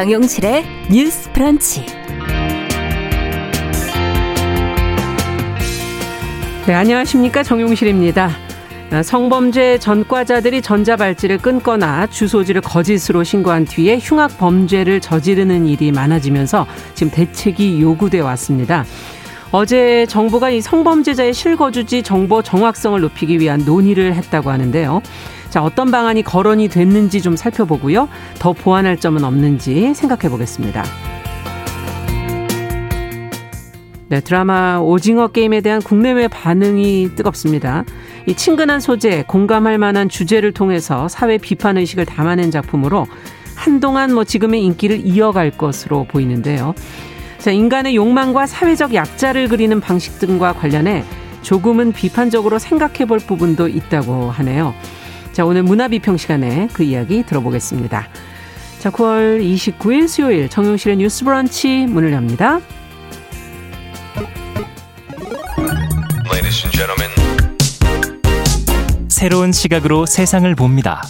정용실의 뉴스 프런치. 네, 안녕하십니까. 정용실입니다. 성범죄 전과자들이 전자발찌를 끊거나 주소지를 거짓으로 신고한 뒤에 흉악 범죄를 저지르는 일이 많아지면서 지금 대책이 요구돼 왔습니다. 어제 정부가 이 성범죄자의 실거주지 정보 정확성을 높이기 위한 논의를 했다고 하는데요. 자, 어떤 방안이 거론이 됐는지 좀 살펴보고요. 더 보완할 점은 없는지 생각해 보겠습니다. 네, 드라마 오징어 게임에 대한 국내외 반응이 뜨겁습니다. 이 친근한 소재, 공감할 만한 주제를 통해서 사회 비판 의식을 담아낸 작품으로 한동안 뭐 지금의 인기를 이어갈 것으로 보이는데요. 자, 인간의 욕망과 사회적 약자를 그리는 방식 등과 관련해 조금은 비판적으로 생각해 볼 부분도 있다고 하네요. 자, 오늘 문화비평 시간에 그 이야기 들어보겠습니다. 자, 9월 29일 수요일 정용실의 뉴스 브런치 문을 엽니다. 새로운 시각으로 세상을 봅니다.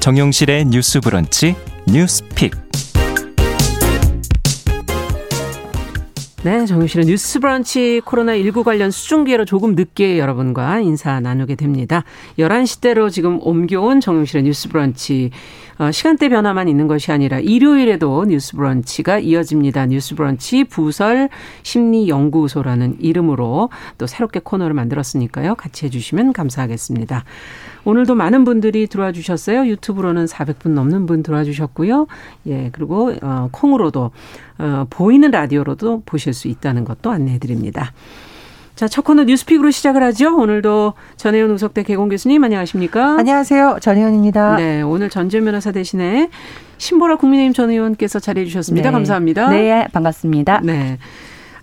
정용실의 뉴스 브런치 뉴스픽. 네, 정유실의 뉴스 브런치 코로나19 관련 수중기회로 조금 늦게 여러분과 인사 나누게 됩니다. 11시대로 지금 옮겨온 정유실의 뉴스 브런치. 어, 시간대 변화만 있는 것이 아니라 일요일에도 뉴스 브런치가 이어집니다. 뉴스 브런치 부설 심리연구소라는 이름으로 또 새롭게 코너를 만들었으니까요. 같이 해주시면 감사하겠습니다. 오늘도 많은 분들이 들어와 주셨어요. 유튜브로는 400분 넘는 분 들어와 주셨고요. 예, 그리고 어 콩으로도 어 보이는 라디오로도 보실 수 있다는 것도 안내해 드립니다. 자, 첫 코너 뉴스픽으로 시작을 하죠. 오늘도 전혜연 우석대 개공 교수님 안녕하십니까? 안녕하세요. 전혜연입니다. 네, 오늘 전재 변호사 대신에 신보라 국민의힘 전 의원께서 자리해 주셨습니다. 네. 감사합니다. 네, 반갑습니다. 네.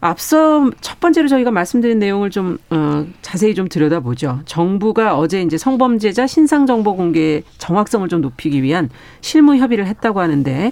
앞서 첫 번째로 저희가 말씀드린 내용을 좀 어, 자세히 좀 들여다보죠. 정부가 어제 이제 성범죄자 신상 정보 공개 정확성을 좀 높이기 위한 실무 협의를 했다고 하는데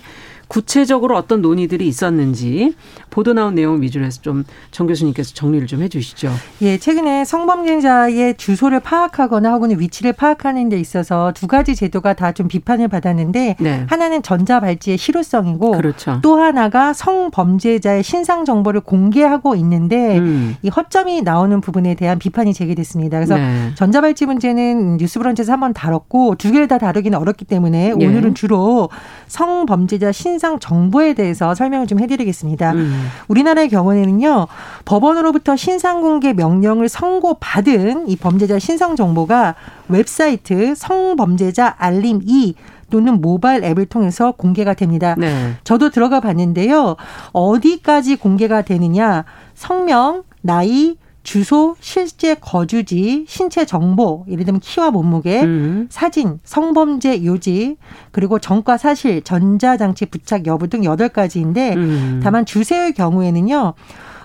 구체적으로 어떤 논의들이 있었는지 보도 나온 내용 위주로 해서 좀 정 교수님께서 정리를 좀 해주시죠. 예, 최근에 성범죄자의 주소를 파악하거나 혹은 위치를 파악하는 데 있어서 두 가지 제도가 다 좀 비판을 받았는데 네. 하나는 전자발찌의 실효성이고 그렇죠. 또 하나가 성범죄자의 신상 정보를 공개하고 있는데 음. 이 허점이 나오는 부분에 대한 비판이 제기됐습니다. 그래서 네. 전자발찌 문제는 뉴스브런치에서 한번 다뤘고 두 개를 다 다루기는 어렵기 때문에 네. 오늘은 주로 성범죄자 신상 정보에 대해서 설명을 좀 해드리겠습니다. 음. 우리나라의 경우에는요 법원으로부터 신상 공개 명령을 선고받은 이 범죄자 신상 정보가 웹사이트 성범죄자 알림 2 또는 모바일 앱을 통해서 공개가 됩니다. 네. 저도 들어가 봤는데요. 어디까지 공개가 되느냐? 성명, 나이, 주소, 실제 거주지, 신체 정보, 예를 들면 키와 몸무게, 음. 사진, 성범죄 요지, 그리고 전과 사실, 전자장치 부착 여부 등 여덟 가지인데 음. 다만 주세의 경우에는요.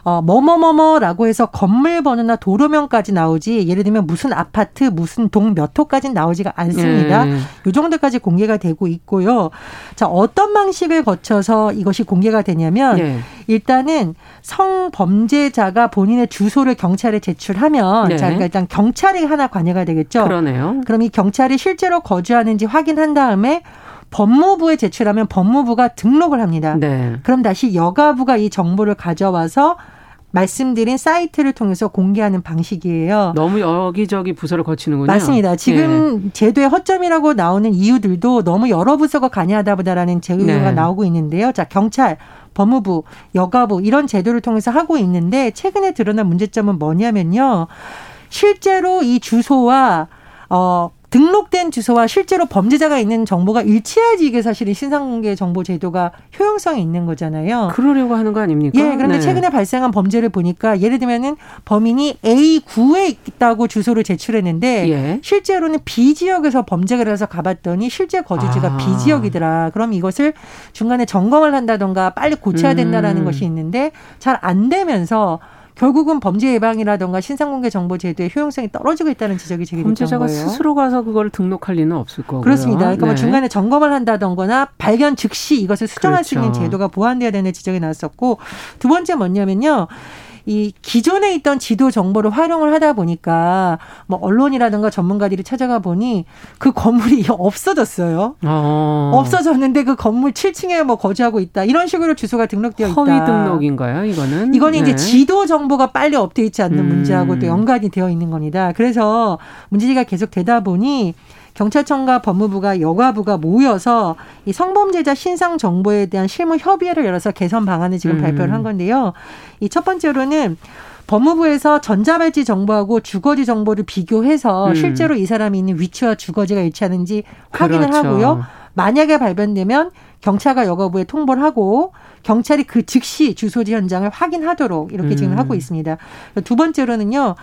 어, 뭐뭐뭐뭐라고 해서 건물 번호나 도로명까지 나오지 예를 들면 무슨 아파트 무슨 동 몇 호까지 나오지가 않습니다. 네. 요 정도까지 공개가 되고 있고요. 자 어떤 방식을 거쳐서 이것이 공개가 되냐면 네. 일단은 성범죄자가 본인의 주소를 경찰에 제출하면 네. 자 그러니까 일단 경찰이 하나 관여가 되겠죠. 그러네요. 그럼 이 경찰이 실제로 거주하는지 확인한 다음에 법무부에 제출하면 법무부가 등록을 합니다. 네. 그럼 다시 여가부가 이 정보를 가져와서 말씀드린 사이트를 통해서 공개하는 방식이에요. 너무 여기저기 부서를 거치는군요. 맞습니다. 지금 네. 제도의 허점이라고 나오는 이유들도 너무 여러 부서가 관여하다 보다라는 제도가 네. 나오고 있는데요. 자, 경찰, 법무부, 여가부 이런 제도를 통해서 하고 있는데 최근에 드러난 문제점은 뭐냐면요. 실제로 이 주소와 어 등록된 주소와 실제로 범죄자가 있는 정보가 일치해야지 이게 사실은 신상공개 정보 제도가 효용성이 있는 거잖아요. 그러려고 하는 거 아닙니까? 예, 그런데 네. 최근에 발생한 범죄를 보니까 예를 들면은 범인이 A9에 있다고 주소를 제출했는데 예. 실제로는 B 지역에서 범죄를 해서 가봤더니 실제 거주지가 아. B 지역이더라. 그럼 이것을 중간에 점검을 한다던가 빨리 고쳐야 된다라는 음. 것이 있는데 잘 안 되면서 결국은 범죄 예방이라든가 신상공개 정보 제도의 효용성이 떨어지고 있다는 지적이 제기됐던 범죄자가 스스로 가서 그걸 등록할 리는 없을 거고요. 그렇습니다. 그러니까 뭐 네. 뭐 중간에 점검을 한다던거나 발견 즉시 이것을 수정할 그렇죠. 수 있는 그렇죠. 제도가 보완돼야 되는 지적이 나왔었고 두 번째 뭐냐면요. 이 기존에 있던 지도 정보를 활용을 하다 보니까 뭐 언론이라든가 전문가들이 찾아가 보니 그 건물이 없어졌어요. 어. 없어졌는데 그 건물 7층에 뭐 거주하고 있다. 이런 식으로 주소가 등록되어 있다. 허위 등록인가요, 이거는? 이거는 네. 이제 지도 정보가 빨리 업데이트지 않는 음. 문제하고 또 연관이 되어 있는 겁니다. 그래서 문제가 계속 되다 보니 경찰청과 법무부가 여가부가 모여서 이 성범죄자 신상 정보에 대한 실무 협의회를 열어서 개선 방안을 지금 음. 발표를 한 건데요. 이 첫 번째로는 법무부에서 전자발찌 정보하고 주거지 정보를 비교해서 음. 실제로 이 사람이 있는 위치와 주거지가 일치하는지 확인을 그렇죠. 하고요. 만약에 발견되면 경찰과 여가부에 통보를 하고 경찰이 그 즉시 주소지 현장을 확인하도록 이렇게 지금 음. 하고 있습니다. 두 번째로는요.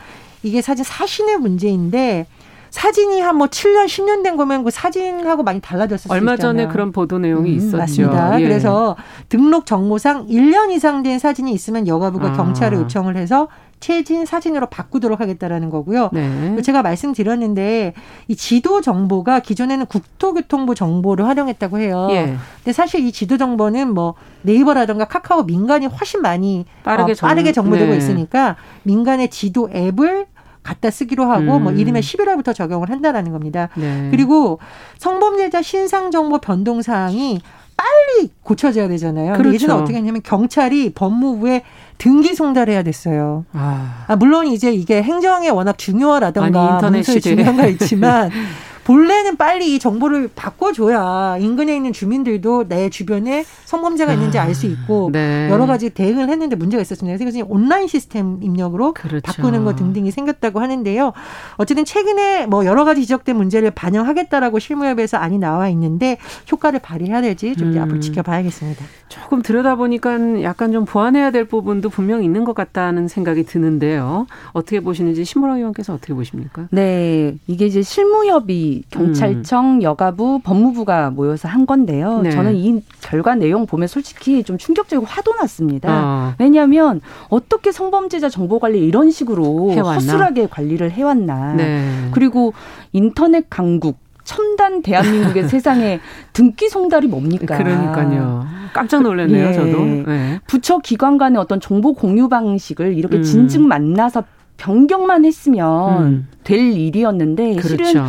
이게 사실 사신의 문제인데 사진이 한 뭐 7년, 10년 된 거면 그 사진하고 많이 달라졌을 얼마 전에 그런 보도 내용이 음, 있었죠. 맞습니다. 예. 그래서 등록 정보상 1년 이상 된 사진이 있으면 여가부가 아. 경찰에 요청을 해서 최진 사진으로 바꾸도록 하겠다라는 거고요. 네. 제가 말씀드렸는데 이 지도 정보가 기존에는 국토교통부 정보를 활용했다고 해요. 예. 근데 사실 이 지도 정보는 뭐 네이버라든가 카카오 민간이 훨씬 많이 빠르게, 어, 빠르게 정보되고 네. 있으니까 민간의 지도 앱을 갖다 쓰기로 하고 뭐 음. 뭐 이르면 11월부터 적용을 한다라는 겁니다. 네. 그리고 성범죄자 신상 정보 변동 사항이 빨리 고쳐져야 되잖아요. 그렇죠. 예전에 어떻게 했냐면 경찰이 법무부에 등기 송달해야 됐어요. 아. 아 물론 이제 이게 행정에 워낙 중요하다던가 인터넷이 중요한 거 있지만 본래는 빨리 이 정보를 바꿔줘야 인근에 있는 주민들도 내 주변에 성범죄가 있는지 알 수 있고 아, 네. 여러 가지 대응을 했는데 문제가 있었습니다. 그래서 온라인 시스템 입력으로 그렇죠. 바꾸는 것 등등이 생겼다고 하는데요. 어쨌든 최근에 뭐 여러 가지 지적된 문제를 반영하겠다라고 실무협에서 안이 나와 있는데 효과를 발휘해야 될지 좀 음. 앞으로 지켜봐야겠습니다. 조금 들여다보니까 약간 좀 보완해야 될 부분도 분명 있는 것 같다는 생각이 드는데요. 어떻게 보시는지 신무라 의원께서 어떻게 보십니까? 네, 이게 이제 실무협이 경찰청, 음. 여가부, 법무부가 모여서 한 건데요. 네. 저는 이 결과 내용 보면 솔직히 좀 충격적이고 화도 났습니다. 어. 왜냐하면 어떻게 성범죄자 정보 관리 이런 식으로 해왔나? 허술하게 관리를 해왔나. 네. 그리고 인터넷 강국 첨단 대한민국의 세상에 등기 송달이 뭡니까? 그러니까요. 깜짝 놀랐네요, 예. 저도. 네. 부처 기관 간의 어떤 정보 공유 방식을 이렇게 음. 진즉 만나서 변경만 했으면 음. 될 일이었는데 그렇죠. 실은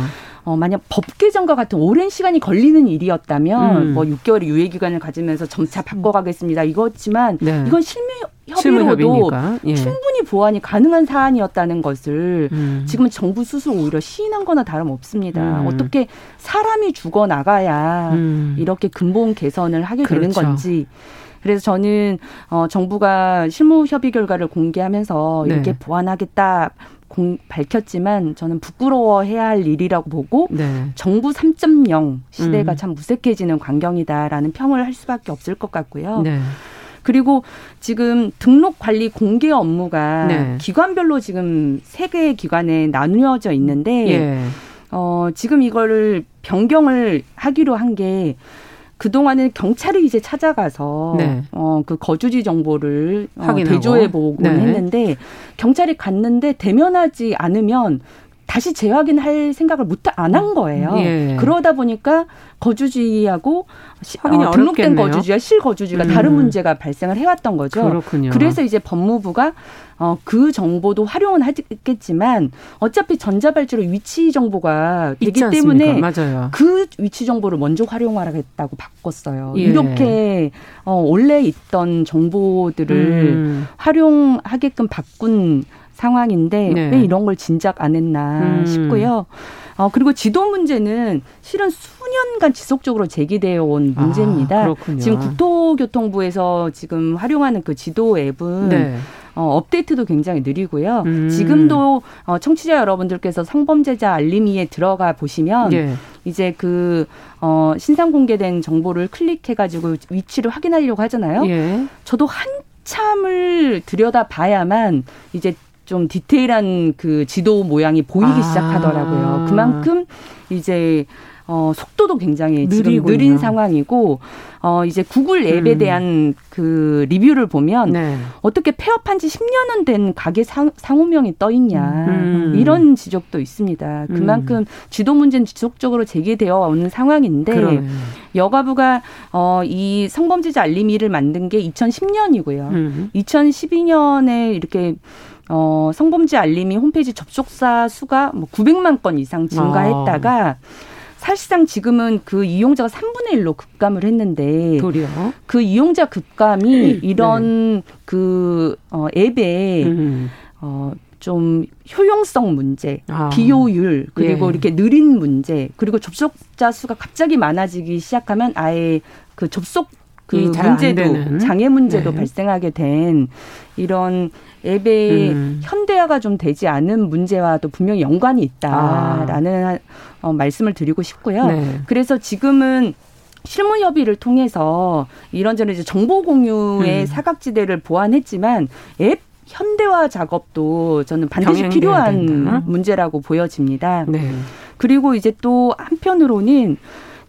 어, 만약 법 개정과 같은 오랜 시간이 걸리는 일이었다면 음. 뭐 6개월의 유예 기간을 가지면서 점차 바꿔가겠습니다. 이거지만 네. 이건 실무 협의로도 예. 충분히 보완이 가능한 사안이었다는 것을 음. 지금은 정부 스스로 오히려 시인한 거나 다름없습니다. 음. 어떻게 사람이 죽어 나가야 음. 이렇게 근본 개선을 하게 그렇죠. 되는 건지 그래서 저는 어 정부가 실무 협의 결과를 공개하면서 네. 이렇게 보완하겠다 공, 밝혔지만 저는 부끄러워해야 할 일이라고 보고 네. 정부 3.0 시대가 음. 참 무색해지는 광경이다라는 평을 할 수밖에 없을 것 같고요. 네. 그리고 지금 등록 관리 공개 업무가 네. 기관별로 지금 세 개의 기관에 나누어져 있는데 예. 어, 지금 이거를 변경을 하기로 한게 그동안은 경찰이 이제 찾아가서 네. 어, 그 거주지 정보를 어, 대조해 보곤 네. 했는데 경찰이 갔는데 대면하지 않으면 다시 재확인할 생각을 못 안 한 거예요. 예. 그러다 보니까 거주지하고 확인이 어, 등록된 거주지와 실거주지가 음. 다른 문제가 발생을 해왔던 거죠. 그렇군요. 그래서 이제 법무부가 어, 그 정보도 활용은 하겠지만 어차피 전자발찌로 위치 정보가 되기 때문에 맞아요. 그 위치 정보를 먼저 활용하겠다고 바꿨어요. 예. 이렇게 어, 원래 있던 정보들을 음. 활용하게끔 바꾼 상황인데 네. 왜 이런 걸 진작 안 했나 음. 싶고요. 어, 그리고 지도 문제는 실은 수년간 지속적으로 제기되어 온 아, 문제입니다. 아, 지금 국토교통부에서 지금 활용하는 그 지도 앱은 네. 어, 업데이트도 굉장히 느리고요. 음. 지금도 어, 청취자 여러분들께서 성범죄자 알림이에 들어가 보시면 예. 이제 그 어, 신상 공개된 정보를 클릭해가지고 위치를 확인하려고 하잖아요. 예. 저도 한 참을 들여다 봐야만 이제 좀 디테일한 그 지도 모양이 보이기 아. 시작하더라고요. 그만큼 이제 어, 속도도 굉장히 지금 느린 상황이고 어 이제 구글 앱에 음. 대한 그 리뷰를 보면 네. 어떻게 폐업한 지 10년은 된 가게 상, 상호명이 떠 있냐 음. 이런 지적도 있습니다. 그만큼 음. 지도 문제는 지속적으로 제기되어 오는 상황인데 그러네. 여가부가 어 이 성범죄자 알림이를 만든 게 2010년이고요. 음. 2012년에 이렇게 어 성범죄 알림이 홈페이지 접속자 수가 뭐 900만 건 이상 증가했다가 아. 사실상 지금은 그 이용자가 3분의 1로 급감을 했는데 도리어? 그 이용자 급감이 네. 이런 네. 그 어, 앱에 음. 어, 좀 효용성 문제, 아. 비효율, 그리고 예. 이렇게 느린 문제, 그리고 접속자 수가 갑자기 많아지기 시작하면 아예 그 접속 그 문제도 장애 문제도 네. 발생하게 된 이런 앱의 음. 현대화가 좀 되지 않은 문제와도 분명히 연관이 있다라는 아. 어, 말씀을 드리고 싶고요. 네. 그래서 지금은 실무 협의를 통해서 이런저런 이제 정보 공유의 음. 사각지대를 보완했지만 앱 현대화 작업도 저는 반드시 필요한 된다. 문제라고 보여집니다. 네. 그리고 이제 또 한편으로는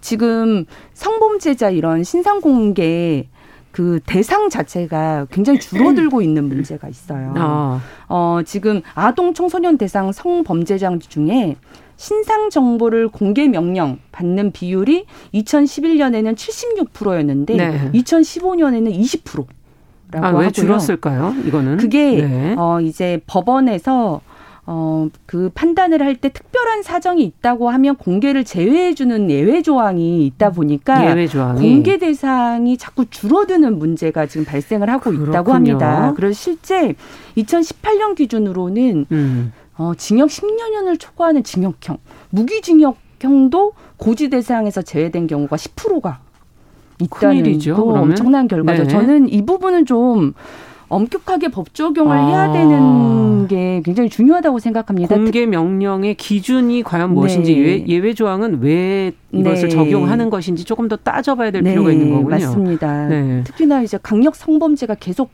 지금 성범죄자 이런 신상 공개 그 대상 자체가 굉장히 줄어들고 있는 문제가 있어요. 어. 어, 지금 아동 청소년 대상 성범죄자 중에 신상 정보를 공개 명령 받는 비율이 2011년에는 76%였는데 네. 2015년에는 20%. 라고 아, 왜 하고요. 줄었을까요? 이거는 그게 네. 어 이제 법원에서 어, 그 판단을 할 때 특별한 사정이 있다고 하면 공개를 제외해주는 예외 조항이 있다 보니까 예외 조항이. 공개 대상이 자꾸 줄어드는 문제가 지금 발생을 하고 그렇군요. 있다고 합니다. 그래서 실제 2018년 기준으로는 음. 어, 징역 10년을 초과하는 징역형, 무기징역형도 고지 대상에서 제외된 경우가 10%가 있다는 일이죠, 또 엄청난 결과죠. 네. 저는 이 부분은 좀 엄격하게 법 적용을 아. 해야 되는 게 굉장히 중요하다고 생각합니다. 공개 명령의 기준이 과연 무엇인지 네. 예외, 예외 조항은 왜 이것을 네. 적용하는 것인지 조금 더 따져봐야 될 네. 필요가 있는 거군요. 맞습니다. 네. 특히나 이제 강력 성범죄가 계속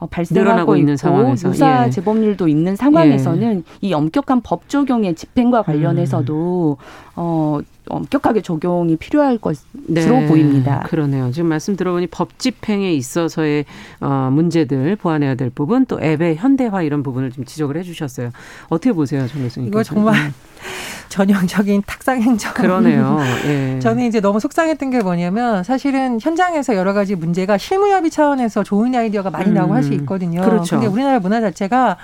어, 발생하고 있는 상황에서 유사 예. 재범률도 있는 상황에서는 예. 이 엄격한 법 적용의 집행과 관련해서도 음. 어 엄격하게 적용이 필요할 것으로 네, 보입니다. 그러네요. 지금 말씀 들어보니 법 집행에 있어서의 어, 문제들 보완해야 될 부분 또 앱의 현대화 이런 부분을 좀 지적을 해주셨어요. 어떻게 보세요, 정 교수님? 이거 정말 음. 전형적인 탁상 행정. 그러네요. 예. 저는 이제 너무 속상했던 게 뭐냐면 사실은 현장에서 여러 가지 문제가 실무협의 차원에서 좋은 아이디어가 많이 나오고 음. 할수 있거든요. 그렇죠. 근데 우리나라 문화 자체가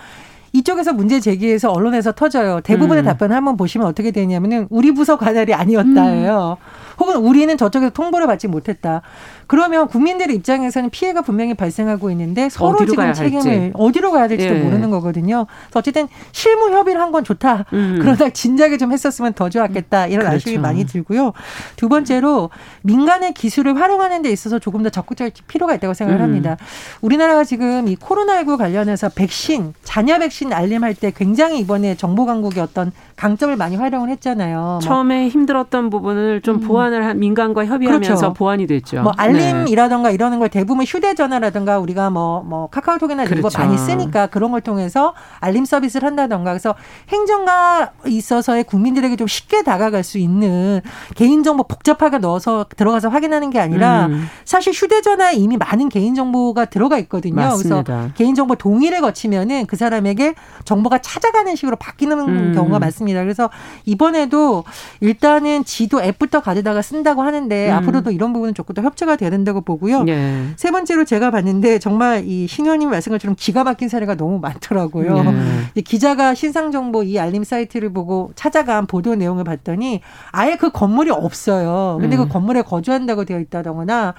이쪽에서 문제 제기해서 언론에서 터져요. 대부분의 음. 답변을 한번 보시면 어떻게 되냐면은 우리 부서 관할이 아니었다예요. 음. 혹은 우리는 저쪽에서 통보를 받지 못했다. 그러면 국민들의 입장에서는 피해가 분명히 발생하고 있는데 서로 지금 책임을 할지. 어디로 가야 될지도 예. 모르는 거거든요. 그래서 어쨌든 실무 협의를 한 건 좋다. 음. 그러다 진작에 좀 했었으면 더 좋았겠다. 이런 그렇죠. 아쉬움이 많이 들고요. 두 번째로 민간의 기술을 활용하는 데 있어서 조금 더 적극적일 필요가 있다고 생각을 음. 합니다. 우리나라가 지금 이 코로나19 관련해서 백신, 자녀 백신 알림할 때 굉장히 이번에 정보 강국의 어떤 강점을 많이 활용을 했잖아요. 뭐 처음에 뭐. 힘들었던 부분을 좀 음. 보완을 한 민간과 협의하면서 그렇죠. 보완이 됐죠. 뭐 알림이라던가 네. 이러는 걸 대부분 휴대전화라든가 우리가 뭐, 뭐 카카오톡이나 이런 그렇죠. 거 많이 쓰니까 그런 걸 통해서 알림 서비스를 한다던가 그래서 행정가 있어서의 국민들에게 좀 쉽게 다가갈 수 있는 개인정보 복잡하게 넣어서 들어가서 확인하는 게 아니라 음. 사실 휴대전화에 이미 많은 개인정보가 들어가 있거든요. 맞습니다. 그래서 개인정보 동의를 거치면은 그 사람에게 정보가 찾아가는 식으로 바뀌는 음. 경우가 많습니다. 그래서 이번에도 일단은 지도 앱부터 가져다가 쓴다고 하는데 음. 앞으로도 이런 부분은 조금 더 협조가 돼야 된다고 보고요. 네. 세 번째로 제가 봤는데 정말 이 신현님 말씀 것처럼 기가 막힌 사례가 너무 많더라고요. 네. 기자가 신상 정보 이 알림 사이트를 보고 찾아간 보도 내용을 봤더니 아예 그 건물이 없어요. 근데 그 네. 그 건물에 거주한다고 되어 있다거나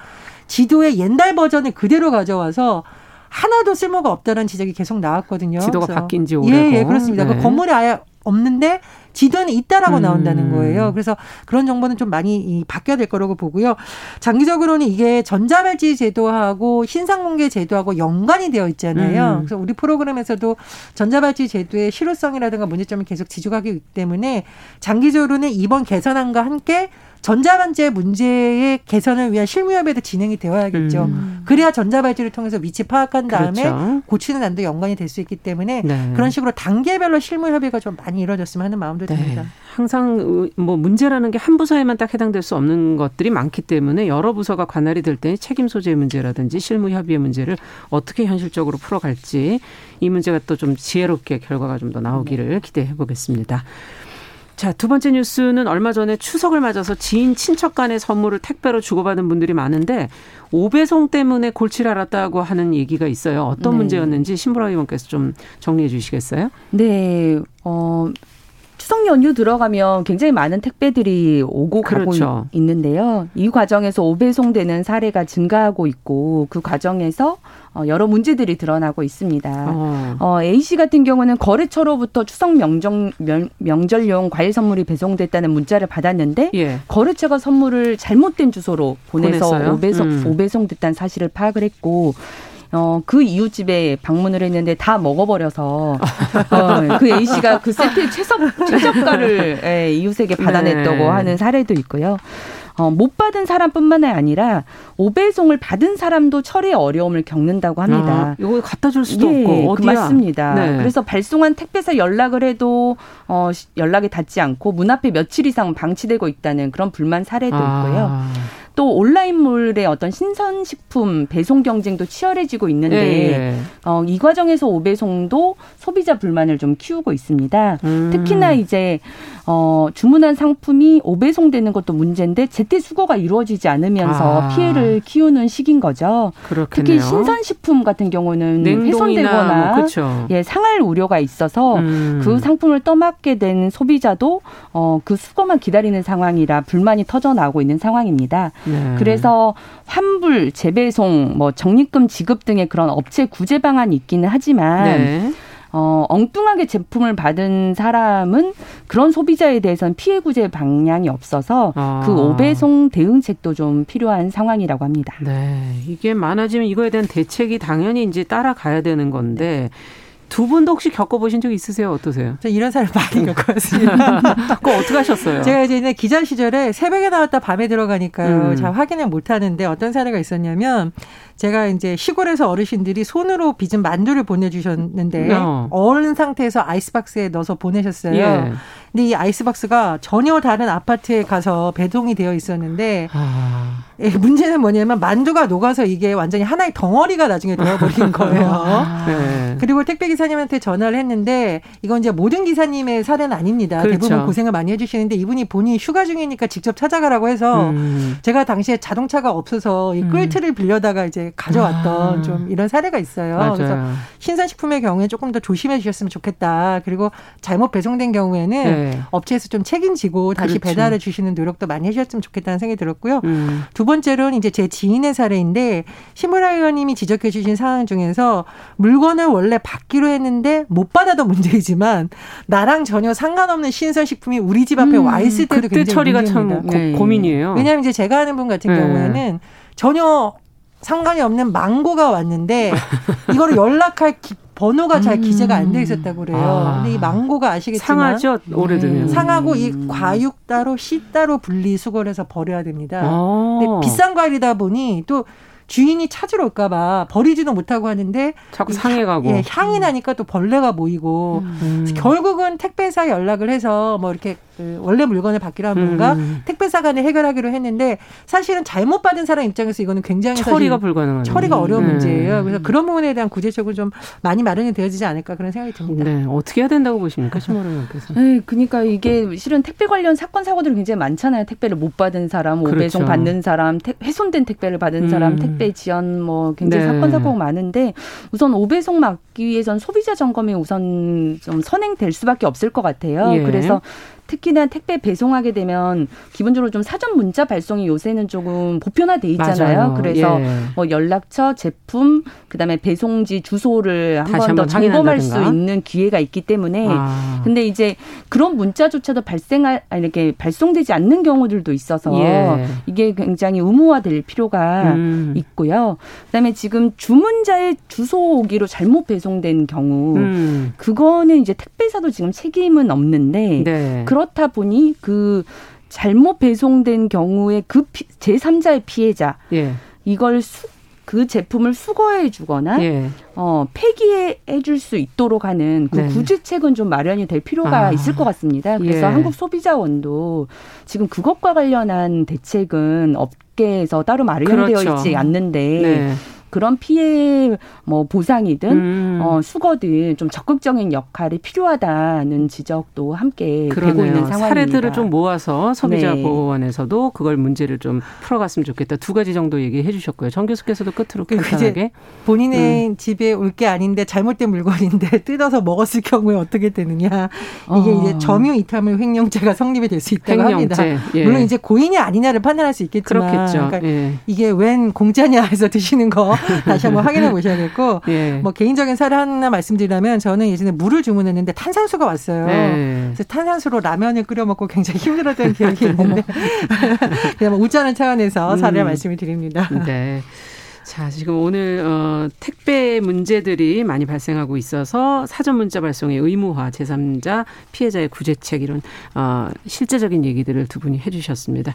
지도의 옛날 버전을 그대로 가져와서 하나도 쓸모가 없다는 지적이 계속 나왔거든요. 지도가 바뀐 지 오래고. 예, 예, 그렇습니다. 그 네. 그 건물에 아예 없는데 지도는 있다라고 음. 나온다는 거예요. 그래서 그런 정보는 좀 많이 바뀌어야 될 거라고 보고요. 장기적으로는 이게 전자발찌 제도하고 신상공개 제도하고 연관이 되어 있잖아요. 음. 그래서 우리 프로그램에서도 전자발찌 제도의 실효성이라든가 문제점을 계속 지적하기 때문에 장기적으로는 이번 개선안과 함께 전자반제 문제의 개선을 위한 실무협의도 진행이 되어야겠죠. 음. 그래야 전자발찌를 통해서 위치 파악한 다음에 그렇죠. 고치는 안도 연관이 될 수 있기 때문에 네. 그런 식으로 단계별로 실무협의가 좀 많이 이루어졌으면 하는 마음도. 네. 항상 뭐 문제라는 게 한 부서에만 딱 해당될 수 없는 것들이 많기 때문에 여러 부서가 관할이 될때 책임 소재의 문제라든지 실무 협의의 문제를 어떻게 현실적으로 풀어갈지 이 문제가 또 좀 지혜롭게 결과가 좀 더 나오기를 기대해 보겠습니다. 자, 두 번째 뉴스는 얼마 전에 추석을 맞아서 지인 친척 간의 선물을 택배로 주고받은 분들이 많은데 오배송 때문에 골치를 앓았다고 하는 얘기가 있어요. 어떤 네. 문제였는지 신보라 의원께서 좀 정리해 주시겠어요? 네. 어, 추석 연휴 들어가면 굉장히 많은 택배들이 오고 그렇죠. 가고 있는데요. 이 과정에서 오배송되는 사례가 증가하고 있고 그 과정에서 어, 여러 문제들이 드러나고 있습니다. 어. 어, A 씨 같은 경우는 거래처로부터 추석 명정, 명, 명절용 과일 선물이 배송됐다는 문자를 받았는데 예. 거래처가 선물을 잘못된 주소로 보내서? 오배송, 음. 오배송됐다는 사실을 파악을 했고 어, 그 이웃집에 방문을 했는데 다 먹어버려서 어, 그 A 씨가 그 세트의 최석 최저가를 예, 이웃에게 받아냈다고 네. 하는 사례도 있고요. 어, 못 받은 사람뿐만 아니라 오배송을 받은 사람도 처리에 어려움을 겪는다고 합니다. 아, 이거 갖다 줄 수도 예, 없고 어디야? 그 맞습니다. 네. 그래서 발송한 택배사 연락을 해도 어, 연락이 닿지 않고 문 앞에 며칠 이상 방치되고 있다는 그런 불만 사례도 아. 있고요. 아. 또 온라인몰의 어떤 신선식품 배송 경쟁도 치열해지고 있는데 네. 어, 이 과정에서 오배송도 소비자 불만을 좀 키우고 있습니다. 음. 특히나 이제 어, 주문한 상품이 오배송되는 것도 문제인데 제때 수거가 이루어지지 않으면서 아. 피해를 키우는 시기인 거죠. 그렇겠네요. 특히 신선식품 같은 경우는 훼손되거나 뭐, 예, 상할 우려가 있어서 음. 그 상품을 떠맡게 된 소비자도 어, 그 수거만 기다리는 상황이라 불만이 터져 나오고 있는 상황입니다. 네. 그래서 환불, 재배송, 뭐 적립금 지급 등의 그런 업체 구제 방안이 있기는 하지만 네. 어, 엉뚱하게 제품을 받은 사람은 그런 소비자에 대해서는 피해 구제 방향이 없어서 아. 그 오배송 대응책도 좀 필요한 상황이라고 합니다. 네. 이게 많아지면 이거에 대한 대책이 당연히 이제 따라가야 되는 건데 두 분도 혹시 겪어보신 적 있으세요? 어떠세요? 저 이런 사람 많이 겪었습니다. 그거 어떻게 하셨어요? 제가 이제 기자 시절에 새벽에 나왔다 밤에 들어가니까요. 음. 잘 확인을 못 하는데 어떤 사례가 있었냐면 제가 이제 시골에서 어르신들이 손으로 빚은 만두를 보내주셨는데 어. 얼은 상태에서 아이스박스에 넣어서 보내셨어요. 예. 근데 이 아이스박스가 전혀 다른 아파트에 가서 배송이 되어 있었는데 아. 예, 문제는 뭐냐면 만두가 녹아서 이게 완전히 하나의 덩어리가 나중에 되어버린 거예요. 아. 네. 그리고 택배 기 사님한테 전화를 했는데 이건 이제 모든 기사님의 사례는 아닙니다. 그렇죠. 대부분 고생을 많이 해주시는데 이분이 본인이 휴가 중이니까 직접 찾아가라고 해서 음. 제가 당시에 자동차가 없어서 이 음. 끌트를 빌려다가 이제 가져왔던 아. 좀 이런 사례가 있어요. 맞아요. 그래서 신선식품의 경우에 조금 더 조심해 주셨으면 좋겠다. 그리고 잘못 배송된 경우에는 네. 업체에서 좀 책임지고 다시 그렇죠. 배달해 주시는 노력도 많이 해주셨으면 좋겠다는 생각이 들었고요. 음. 두 번째로는 이제 제 지인의 사례인데 신문라 의원님이 지적해 주신 상황 중에서 물건을 원래 받기로 했는데 못 받아도 문제이지만 나랑 전혀 상관없는 신선식품이 우리 집 앞에 음. 와 있을 때도 그때 굉장히 처리가 문제입니다. 참 고, 네. 고 민이에요. 왜냐하면 이제 제가 아는 분 같은 네. 경우에는 전혀 상관이 없는 망고가 왔는데 이거를 연락할 기, 번호가 잘 음. 기재가 안 돼 있었다고 그래요. 아. 근데 이 망고가 아시겠지만 상하죠 오래되면 네. 상하고 이 음. 과육 따로 씨 따로 분리 수거를 해서 버려야 됩니다. 아. 근데 비싼 과일이다 보니 또 주인이 찾으러 올까봐 버리지도 못하고 하는데 자꾸 상해 가고. 향, 예, 향이 나니까 또 벌레가 모이고. 음. 결국은 택배사 연락을 해서 뭐 이렇게 그 원래 물건을 받기로 한 분과 음. 택배사 간에 해결하기로 했는데 사실은 잘못 받은 사람 입장에서 이거는 굉장히 처리가 불가능한 처리가 어려운 네. 문제예요. 그래서 그런 부분에 대한 구제책을 좀 많이 마련이 되어지지 않을까 그런 생각이 듭니다. 네, 어떻게 해야 된다고 보십니까, 신모르 의원께서? 네, 그러니까 이게 실은 택배 관련 사건 사고들이 굉장히 많잖아요. 택배를 못 받은 사람, 그렇죠. 오배송 받는 사람, 택, 훼손된 택배를 받은 사람, 음. 택배 지연 뭐 굉장히 네. 사건 사고가 많은데 우선 오배송 막기 위해선 소비자 점검이 우선 좀 선행될 수밖에 없을 것 같아요. 예. 그래서 특히나 택배 배송하게 되면 기본적으로 좀 사전 문자 발송이 요새는 조금 보편화돼 있잖아요. 맞아요. 그래서 예. 뭐 연락처, 제품, 그다음에 배송지 주소를 한 번 더 점검할 수 있는 기회가 있기 때문에 아. 근데 이제 그런 문자조차도 발생할 아니 이렇게 발송되지 않는 경우들도 있어서 예. 이게 굉장히 의무화될 필요가 음. 있고요. 그다음에 지금 주문자의 주소 오기로 잘못 배송된 경우 음. 그거는 이제 택배사도 지금 책임은 없는데 네. 그 렇다 보니 그 잘못 배송된 경우에 그 피, 제3자의 피해자 예. 이걸 수, 그 제품을 수거해 주거나 예. 어, 폐기해 줄 수 있도록 하는 그 네. 구제책은 좀 마련이 될 필요가 아. 있을 것 같습니다. 그래서 예. 한국 소비자원도 지금 그것과 관련한 대책은 업계에서 따로 마련되어 그렇죠. 있지 않는데 네. 그런 피해 뭐 보상이든 음. 어, 수거든 좀 적극적인 역할이 필요하다는 지적도 함께 그러네요. 되고 있는 상황입니다. 사례들을 좀 모아서 소비자 네. 보호원에서도 그걸 문제를 좀 풀어갔으면 좋겠다. 두 가지 정도 얘기해 주셨고요. 정 교수께서도 끝으로 간단하게 본인의 음. 집에 올 게 아닌데 잘못된 물건인데 뜯어서 먹었을 경우에 어떻게 되느냐 이게 어. 이제 점유 이탈물 횡령죄가 성립이 될 수 있다고 횡령죄. 합니다. 예. 물론 이제 고인이 아니냐를 판단할 수 있겠지만 그렇겠죠. 그러니까 예. 이게 웬 공짜냐 해서 드시는 거 다시 한번 확인해 보셔야겠고 예. 뭐 개인적인 사례 하나 말씀드리자면 저는 예전에 물을 주문했는데 탄산수가 왔어요. 네. 그래서 탄산수로 라면을 끓여 먹고 굉장히 힘들었던 기억이 있는데 그냥 뭐 웃자는 차원에서 사례를 음. 말씀을 드립니다. 네. 자, 지금 오늘 어 택배 문제들이 많이 발생하고 있어서 사전 문자 발송의 의무화, 제3자 피해자의 구제책 이런 어 실제적인 얘기들을 두 분이 해 주셨습니다.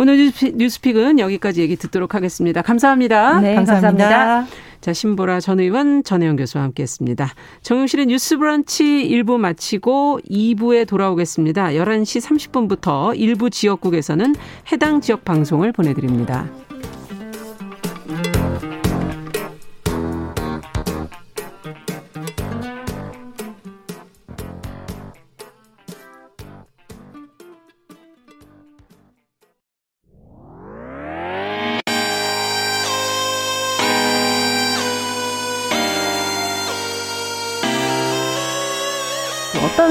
오늘 뉴스픽은 여기까지 얘기 듣도록 하겠습니다. 감사합니다. 네, 감사합니다. 감사합니다. 자, 신보라 전 의원, 전혜영 교수와 함께했습니다. 정용실의 뉴스 브런치 1부 마치고 2부에 돌아오겠습니다. 11시 30분부터 일부 지역국에서는 해당 지역 방송을 보내드립니다.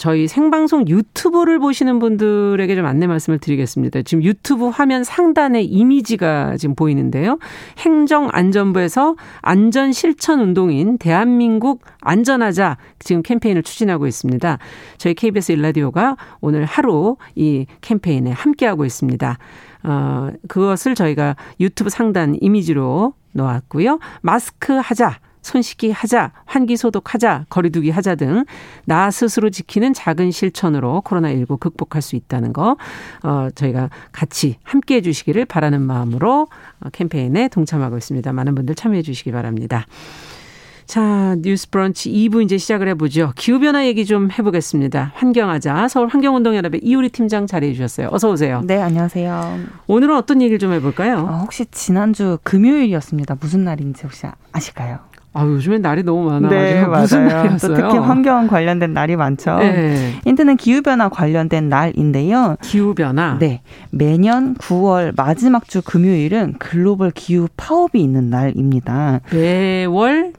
저희 생방송 유튜브를 보시는 분들에게 좀 안내 말씀을 드리겠습니다. 지금 유튜브 화면 상단에 이미지가 지금 보이는데요. 행정안전부에서 안전 실천 운동인 대한민국 안전하자 지금 캠페인을 추진하고 있습니다. 저희 KBS 일라디오가 오늘 하루 이 캠페인에 함께하고 있습니다. 어, 그것을 저희가 유튜브 상단 이미지로 놓았고요. 마스크 하자. 손 씻기 하자, 환기 소독하자, 거리두기 하자 등 나 스스로 지키는 작은 실천으로 코로나19 극복할 수 있다는 거, 어, 저희가 같이 함께 해 주시기를 바라는 마음으로 어, 캠페인에 동참하고 있습니다. 많은 분들 참여해 주시기 바랍니다. 자, 뉴스 브런치 2부 이제 시작을 해보죠. 기후변화 얘기 좀 해보겠습니다. 환경하자. 서울 환경운동연합의 이우리 팀장 자리해 주셨어요. 어서 오세요. 네, 안녕하세요. 오늘은 어떤 얘기를 좀 해볼까요? 어, 혹시 지난주 금요일이었습니다. 무슨 날인지 혹시 아실까요? 아, 요즘엔 날이 너무 많아. 네, 무슨 날이었어요? 특히 환경 관련된 날이 많죠. 네. 인트는 기후 변화 관련된 날인데요. 기후 변화? 네. 매년 9월 마지막 주 금요일은 글로벌 기후 파업이 있는 날입니다. 매월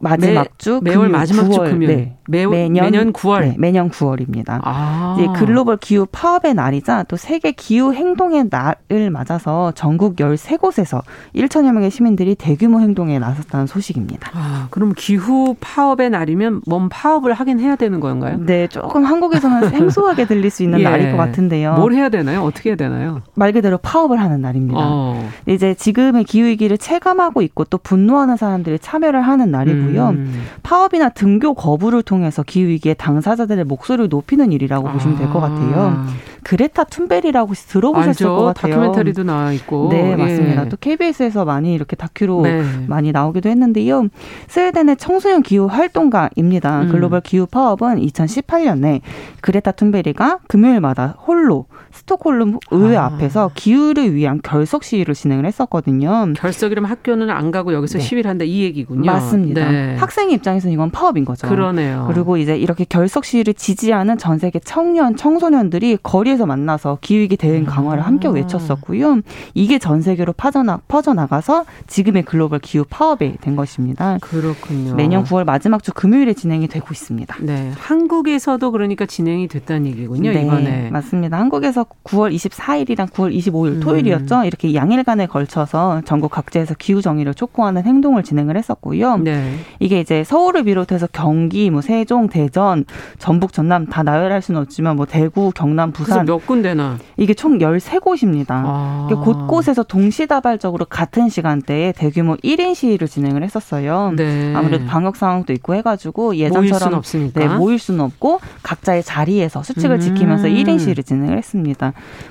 마지막 매, 주 매월 마지막 9월, 주 금요일 네. 매, 매년, 매년 9월 네, 매년 9월입니다. 아. 이제 글로벌 기후 파업의 날이자 또 세계 기후 행동의 날을 맞아서 전국 13곳에서 1천여 명의 시민들이 대규모 행동에 나섰다는 소식입니다. 아, 그럼 기후 파업의 날이면 뭔 파업을 하긴 해야 되는 건가요? 네, 조금 한국에서는 생소하게 들릴 수 있는 예. 날일 것 같은데요. 뭘 해야 되나요? 어떻게 해야 되나요? 말 그대로 파업을 하는 날입니다. 어. 이제 지금의 기후 위기를 체감하고 있고 또 분노하는 사람들이 참여를 하는 날이고요. 있고요. 음. 파업이나 등교 거부를 통해서 기후 위기의 당사자들의 목소리를 높이는 일이라고 아. 보시면 될 것 같아요. 그레타 툰베리라고 들어보셨을 알죠. 것 같아요. 다큐멘터리도 나와 있고. 네, 맞습니다. 예. 또 KBS에서 많이 이렇게 다큐로 네. 많이 나오기도 했는데요. 스웨덴의 청소년 기후 활동가입니다. 음. 글로벌 기후 파업은 2018년에 그레타 툰베리가 금요일마다 홀로 스톡홀름 의회 아. 앞에서 기후를 위한 결석 시위를 진행을 했었거든요. 결석이라면 학교는 안 가고 여기서 네. 시위를 한다 이 얘기군요. 맞습니다. 네. 학생 입장에서는 이건 파업인 거죠. 그러네요. 그리고 이제 이렇게 결석 시위를 지지하는 전 세계 청년 청소년들이 거리에서 만나서 기후위기 대응 강화를 함께 아. 외쳤었고요. 이게 전 세계로 퍼져나, 퍼져나가서 지금의 글로벌 기후 파업이 된 것입니다. 그렇군요. 매년 9월 마지막 주 금요일에 진행이 되고 있습니다. 네, 한국에서도 그러니까 진행이 됐다는 얘기군요. 네, 이번에 맞습니다. 한국에서 9월 24일이랑 9월 25일 음. 토요일이었죠. 이렇게 양일간에 걸쳐서 전국 각지에서 기후 정의를 촉구하는 행동을 진행을 했었고요. 네. 이게 이제 서울을 비롯해서 경기, 뭐 세종, 대전, 전북, 전남 다 나열할 수는 없지만 뭐 대구, 경남, 부산 몇 군데나 이게 총 13곳입니다. 아. 곳곳에서 동시다발적으로 같은 시간대에 대규모 1인 시위를 진행을 했었어요. 네. 아무래도 방역 상황도 있고 해 가지고 예전처럼 모일 수는, 네, 모일 수는 없고 각자의 자리에서 수칙을 음. 지키면서 1인 시위를 진행을 했습니다.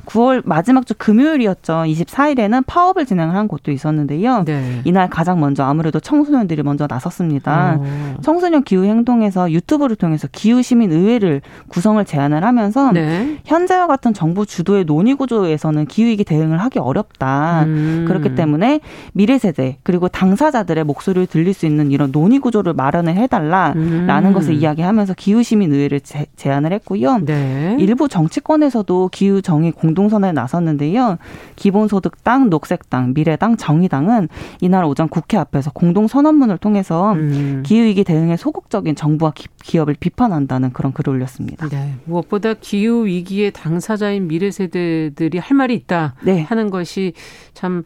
9월 마지막 주 금요일이었죠. 24일에는 파업을 진행을 한 곳도 있었는데요. 네. 이날 가장 먼저 아무래도 청소년들이 먼저 나섰습니다. 오. 청소년 기후 행동에서 유튜브를 통해서 기후 시민 의회를 구성을 제안을 하면서 네. 현재와 같은 정부 주도의 논의 구조에서는 기후 위기 대응을 하기 어렵다. 음. 그렇기 때문에 미래 세대 그리고 당사자들의 목소리를 들릴 수 있는 이런 논의 구조를 마련을 해달라라는 음. 것을 이야기하면서 기후 시민 의회를 제, 제안을 했고요. 네. 일부 정치권에서도 기후 정의 공동선언에 나섰는데요. 기본소득당, 녹색당, 미래당, 정의당은 이날 오전 국회 앞에서 공동선언문을 통해서 음. 기후위기 대응에 소극적인 정부와 기 업을 비판한다는 그런 글을 올렸습니다. 네. 무엇보다 기후위기의 당사자인 미래 세대들이 할 말이 있다 네. 하는 것이 참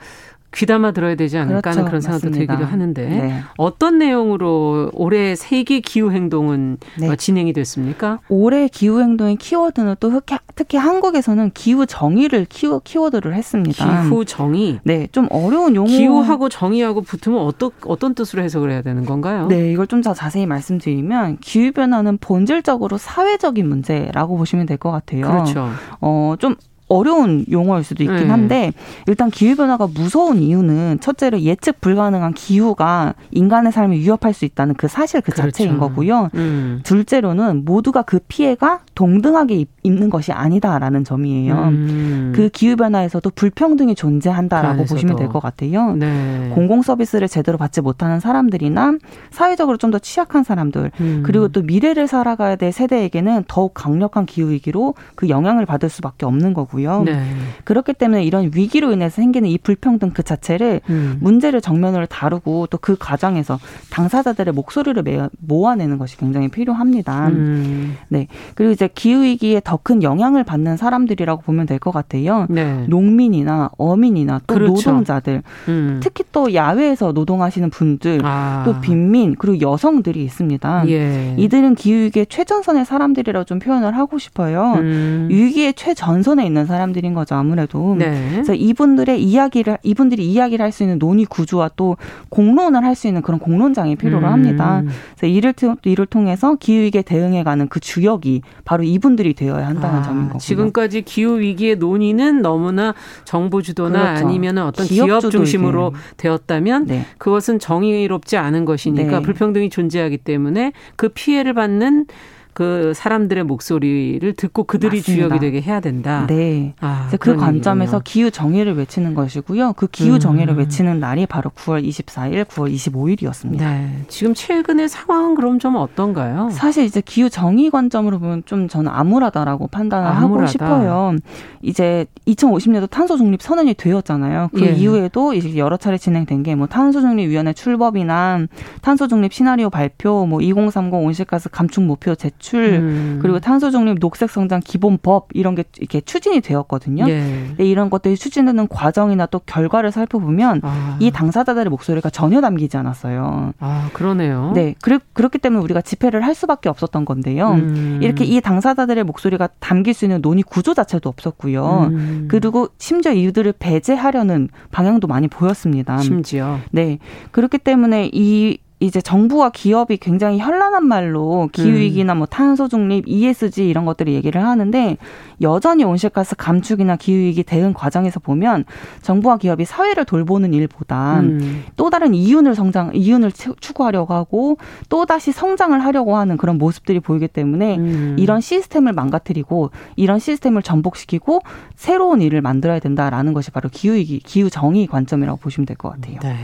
귀담아 들어야 되지 않을까 그렇죠. 하는 그런 생각도 맞습니다. 들기도 하는데 네. 어떤 내용으로 올해 세계 기후 행동은 네. 어, 진행이 됐습니까? 올해 기후 행동의 키워드는 또 특히 한국에서는 기후 정의를 키워, 키워드를 했습니다. 기후 정의. 네, 좀 어려운 용어. 기후하고 정의하고 붙으면 어떤 어떤 뜻으로 해석을 해야 되는 건가요? 네, 이걸 좀 더 자세히 말씀드리면 기후 변화는 본질적으로 사회적인 문제라고 보시면 될 것 같아요. 그렇죠. 어, 좀 어려운 용어일 수도 있긴 네. 한데 일단 기후 변화가 무서운 이유는 첫째로 예측 불가능한 기후가 인간의 삶을 위협할 수 있다는 그 사실 그 그렇죠. 자체인 거고요. 음. 둘째로는 모두가 그 피해가 동등하게 입는 것이 아니다라는 점이에요. 음. 그 기후 변화에서도 불평등이 존재한다라고 그 보시면 될 것 같아요. 네. 공공 서비스를 제대로 받지 못하는 사람들이나 사회적으로 좀 더 취약한 사람들 음. 그리고 또 미래를 살아가야 될 세대에게는 더욱 강력한 기후 위기로 그 영향을 받을 수밖에 없는 거고요. 네. 그렇기 때문에 이런 위기로 인해서 생기는 이 불평등 그 자체를 음. 문제를 정면으로 다루고 또 그 과정에서 당사자들의 목소리를 모아내는 것이 굉장히 필요합니다. 음. 네. 그리고 이제 기후 위기에 더 큰 영향을 받는 사람들이라고 보면 될 것 같아요. 네. 농민이나 어민이나 또 그렇죠. 노동자들, 음. 특히 또 야외에서 노동하시는 분들, 아. 또 빈민 그리고 여성들이 있습니다. 예. 이들은 기후 위기의 최전선의 사람들이라고 좀 표현을 하고 싶어요. 음. 위기의 최전선에 있는 사람들인 거죠 아무래도. 네. 그래서 이분들의 이야기를 이분들이 이야기를 할 수 있는 논의 구조와 또 공론을 할 수 있는 그런 공론장이 필요로 음. 합니다. 그래서 이를 이를 통해서 기후 위기에 대응해가는 그 주역이 바로 이분들이 되어야 한다는 아, 점인 거고요. 지금까지 기후 위기의 논의는 너무나 정부 주도나 그렇죠. 아니면 어떤 기업, 기업 중심으로 되었다면 네. 그것은 정의롭지 않은 것이니까 네. 불평등이 존재하기 때문에 그 피해를 받는 그 사람들의 목소리를 듣고 그들이 맞습니다. 주역이 되게 해야 된다. 네. 아, 그 관점에서 얘기군요. 기후 정의를 외치는 것이고요. 그 기후 정의를 음. 외치는 날이 바로 9월 24일, 9월 25일이었습니다. 네. 지금 최근의 상황은 그럼 좀 어떤가요? 사실 이제 기후 정의 관점으로 보면 좀 저는 암울하다라고 판단을 암울하다. 하고 싶어요. 이제 2050년도 탄소 중립 선언이 되었잖아요. 그 예. 이후에도 이제 여러 차례 진행된 게 뭐 탄소 중립 위원회 출범이나 탄소 중립 시나리오 발표, 뭐 2030 온실가스 감축 목표 제출 배출 음. 그리고 탄소 중립 녹색 성장 기본법 이런 게 이렇게 추진이 되었거든요. 예. 이런 것들이 추진되는 과정이나 또 결과를 살펴보면 아. 이 당사자들의 목소리가 전혀 담기지 않았어요. 아 그러네요. 네, 그렇, 그렇기 때문에 우리가 집회를 할 수밖에 없었던 건데요. 음. 이렇게 이 당사자들의 목소리가 담길 수 있는 논의 구조 자체도 없었고요. 음. 그리고 심지어 이들을 배제하려는 방향도 많이 보였습니다. 심지어. 네, 그렇기 때문에 이 이제 정부와 기업이 굉장히 현란한 말로 기후위기나 뭐 탄소 중립, ESG 이런 것들을 얘기를 하는데 여전히 온실가스 감축이나 기후위기 대응 과정에서 보면 정부와 기업이 사회를 돌보는 일보다 음. 또 다른 이윤을 성장, 이윤을 추구하려고 하고 또 다시 성장을 하려고 하는 그런 모습들이 보이기 때문에 음. 이런 시스템을 망가뜨리고 이런 시스템을 전복시키고 새로운 일을 만들어야 된다라는 것이 바로 기후위기, 기후 정의 관점이라고 보시면 될 것 같아요. 네.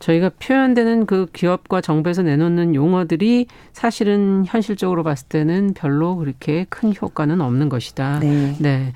저희가 표현되는 그 기업과 정부에서 내놓는 용어들이 사실은 현실적으로 봤을 때는 별로 그렇게 큰 효과는 없는 것이다. 네. 네.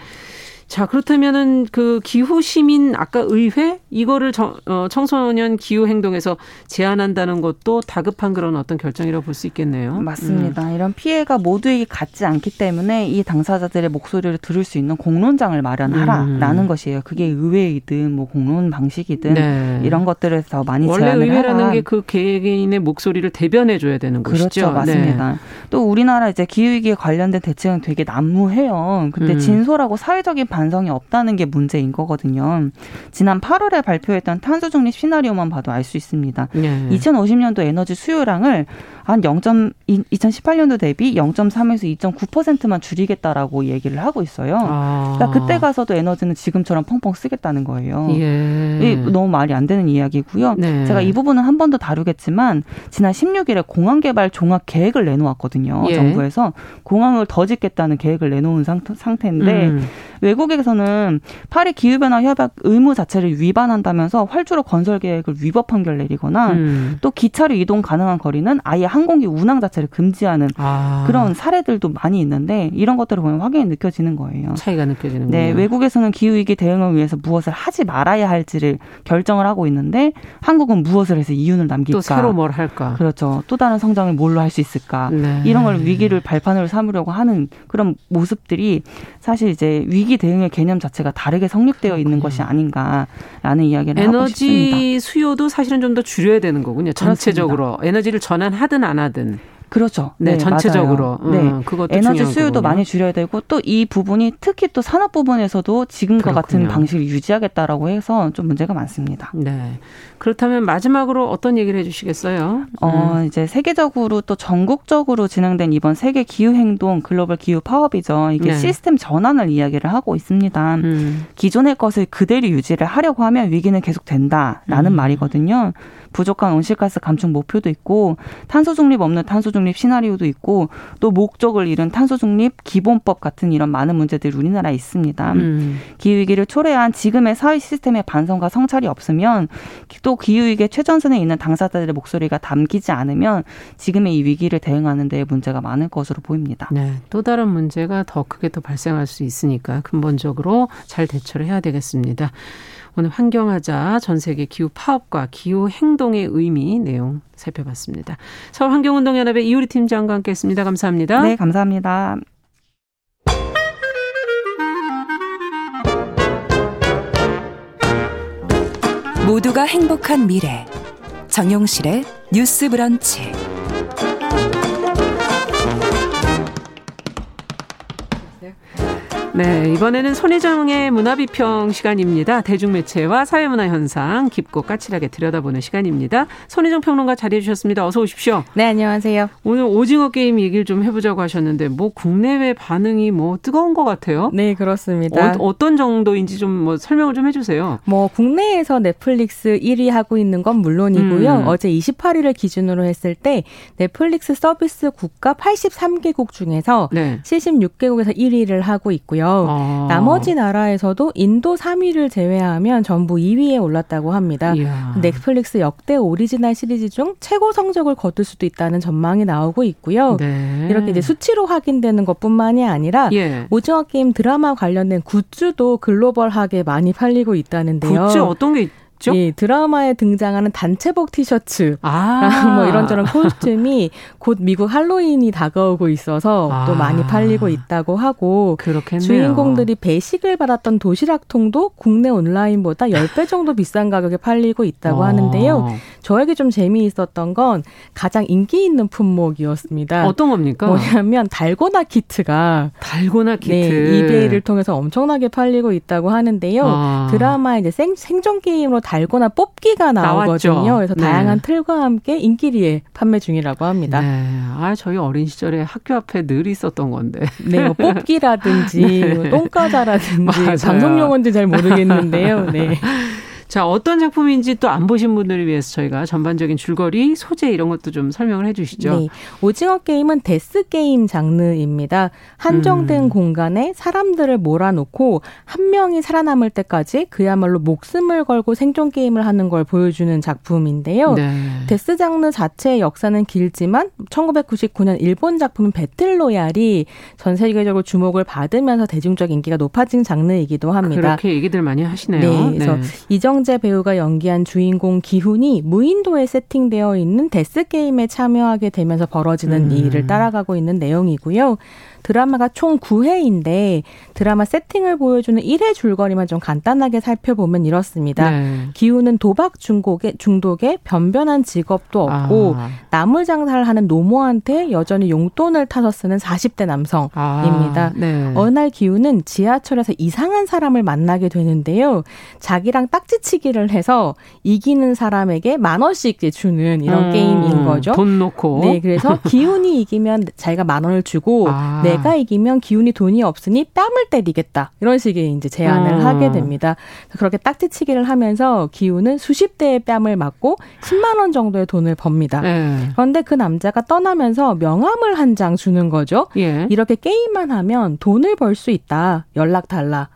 자, 그렇다면은 그 기후 시민 아까 의회 이거를 정, 어, 청소년 기후 행동에서 제한한다는 것도 다급한 그런 어떤 결정이라고 볼 수 있겠네요. 맞습니다. 음. 이런 피해가 모두에게 갖지 않기 때문에 이 당사자들의 목소리를 들을 수 있는 공론장을 마련하라라는 음. 것이에요. 그게 의회이든 뭐 공론 방식이든 네. 이런 것들을 더 많이 원래 제한을 의회라는 게 그 개개인의 목소리를 대변해 줘야 되는 그렇죠, 것이죠. 맞습니다. 네. 또 우리나라 이제 기후 위기에 관련된 대책은 되게 난무해요. 근데 음. 진솔하고 사회적인 반 반성이 없다는 게 문제인 거거든요. 지난 8월에 발표했던 탄소 중립 시나리오만 봐도 알 수 있습니다. 네. 2050년도 에너지 수요량을 한 0. 2018년도 대비 0.3에서 2.9%만 줄이겠다라고 얘기를 하고 있어요. 아. 그러니까 그때 가서도 에너지는 지금처럼 펑펑 쓰겠다는 거예요. 예. 너무 말이 안 되는 이야기고요. 네. 제가 이 부분은 한 번 더 다루겠지만 지난 16일에 공항 개발 종합 계획을 내놓았거든요. 예. 정부에서 공항을 더 짓겠다는 계획을 내놓은 상태, 인데 음. 외국에서는 파리 기후변화 협약 의무 자체를 위반한다면서 활주로 건설 계획을 위법 판결 내리거나 음. 또 기차로 이동 가능한 거리는 아예 항공기 운항 자체를 금지하는 아. 그런 사례들도 많이 있는데 이런 것들을 보면 확연히 느껴지는 거예요. 차이가 느껴지는 네, 거예요. 외국에서는 기후 위기 대응을 위해서 무엇을 하지 말아야 할지를 결정을 하고 있는데 한국은 무엇을 해서 이윤을 남길까? 또 새로 뭘 할까? 그렇죠. 또 다른 성장을 뭘로 할 수 있을까? 네. 이런 걸 위기를 발판으로 삼으려고 하는 그런 모습들이 사실 이제 위기 대응의 개념 자체가 다르게 성립되어 있는 것이 아닌가라는 이야기를 하고 싶습니다. 에너지 수요도 사실은 좀 더 줄여야 되는 거군요. 전체적으로 그렇습니다. 에너지를 전환하든 안 하든. 그렇죠. 네, 네 전체적으로. 네, 음, 그것도 에너지 수요도. 많이 줄여야 되고 또 이 부분이 특히 또 산업 부분에서도 지금과 그렇군요. 같은 방식을 유지하겠다라고 해서 좀 문제가 많습니다. 네. 그렇다면 마지막으로 어떤 얘기를 해 주시겠어요? 어, 음. 이제 세계적으로 또 전국적으로 진행된 이번 세계 기후 행동 글로벌 기후 파업이죠. 이게 네. 시스템 전환을 이야기를 하고 있습니다. 음. 기존의 것을 그대로 유지를 하려고 하면 위기는 계속 된다라는 음. 말이거든요. 부족한 온실가스 감축 목표도 있고 탄소 중립 없는 탄소 중립 시나리오도 있고 또 목적을 잃은 탄소 중립 기본법 같은 이런 많은 문제들이 우리나라에 있습니다. 음. 기후 위기를 초래한 지금의 사회 시스템의 반성과 성찰이 없으면 또 기후 위기의 최전선에 있는 당사자들의 목소리가 담기지 않으면 지금의 이 위기를 대응하는 데 문제가 많을 것으로 보입니다. 네. 또 다른 문제가 더 크게 또 발생할 수 있으니까 근본적으로 잘 대처를 해야 되겠습니다. 오늘 환경하자 전 세계 기후 파업과 기후 행동의 의미 내용 살펴봤습니다. 서울 환경운동연합의 이우리 팀장과 함께했습니다. 감사합니다. 네, 감사합니다. 모두가 행복한 미래 정용실의 뉴스 브런치. 네, 이번에는 손희정의 문화비평 시간입니다. 대중매체와 사회문화 현상 깊고 까칠하게 들여다보는 시간입니다. 손희정 평론가 자리해 주셨습니다. 어서 오십시오. 네, 안녕하세요. 오늘 오징어 게임 얘기를 좀 해보자고 하셨는데 뭐 국내외 반응이 뭐 뜨거운 것 같아요. 네, 그렇습니다. 어, 떤 정도인지 좀 뭐 설명을 좀 해주세요. 뭐 국내에서 넷플릭스 1위 하고 있는 건 물론이고요. 음. 어제 28일을 기준으로 했을 때 넷플릭스 서비스 국가 83개국 중에서 네. 76개국에서 1위를 하고 있고요. 있고요. 아. 나머지 나라에서도 인도 3위를 제외하면 전부 2위에 올랐다고 합니다. 이야. 넷플릭스 역대 오리지널 시리즈 중 최고 성적을 거둘 수도 있다는 전망이 나오고 있고요. 네. 이렇게 이제 수치로 확인되는 것뿐만이 아니라 예. 오징어 게임 드라마 관련된 굿즈도 글로벌하게 많이 팔리고 있다는데요. 굿즈 어떤 게 있죠? 예, 드라마에 등장하는 단체복 티셔츠, 아. 뭐 이런저런 코스튬이 곧 미국 할로윈이 다가오고 있어서 아. 또 많이 팔리고 있다고 하고 그렇겠네요. 주인공들이 배식을 받았던 도시락통도 국내 온라인보다 10배 정도 비싼 가격에 팔리고 있다고 아. 하는데요. 저에게 좀 재미있었던 건 가장 인기 있는 품목이었습니다. 어떤 겁니까? 뭐냐면 달고나 키트가 달고나 키트 네, 이베이를 통해서 엄청나게 팔리고 있다고 하는데요. 아. 드라마 이제 생, 생존 게임으로 달고나 뽑기가 나오거든요. 나왔죠. 그래서 네. 다양한 틀과 함께 인기리에 판매 중이라고 합니다. 네. 아, 저희 어린 시절에 학교 앞에 늘 있었던 건데. 네, 뭐 뽑기라든지 네. 뭐 똥과자라든지 방송 용어인지 잘 모르겠는데요. 네. 자, 어떤 작품인지 또 안 보신 분들을 위해서 저희가 전반적인 줄거리, 소재 이런 것도 좀 설명을 해 주시죠. 네. 오징어 게임은 death 게임 장르입니다. 한정된 음. 공간에 사람들을 몰아놓고 한 명이 살아남을 때까지 그야말로 목숨을 걸고 생존 게임을 하는 걸 보여주는 작품인데요. 네. death 장르 자체의 역사는 길지만 1999년 일본 작품 배틀로얄이 전 세계적으로 주목을 받으면서 대중적 인기가 높아진 장르이기도 합니다. 그렇게 얘기들 많이 하시네요. 네. 그래서 네. 이정 이정재 배우가 연기한 주인공 기훈이 무인도에 세팅되어 있는 데스 게임에 참여하게 되면서 벌어지는 음. 일을 따라가고 있는 내용이고요. 드라마가 총 9회인데 드라마 세팅을 보여주는 1회 줄거리만 좀 간단하게 살펴보면 이렇습니다. 네. 기우는 도박 중독에, 중독에 변변한 직업도 없고 아. 나물 장사를 하는 노모한테 여전히 용돈을 타서 쓰는 40대 남성입니다. 아. 네. 어느 날 기우는 지하철에서 이상한 사람을 만나게 되는데요. 자기랑 딱지치기를 해서 이기는 사람에게 만 원씩 주는 이런 음. 게임인 거죠. 돈 놓고. 네, 그래서 기훈이 이기면 자기가 만 원을 주고 아. 네, 내가 이기면 기운이 돈이 없으니 뺨을 때리겠다. 이런 식의 이제 제안을 음. 하게 됩니다. 그렇게 딱지치기를 하면서 기운은 수십 대의 뺨을 맞고 10만 원 정도의 돈을 법니다. 네. 그런데 그 남자가 떠나면서 명함을 한 장 주는 거죠. 예. 이렇게 게임만 하면 돈을 벌 수 있다. 연락 달라.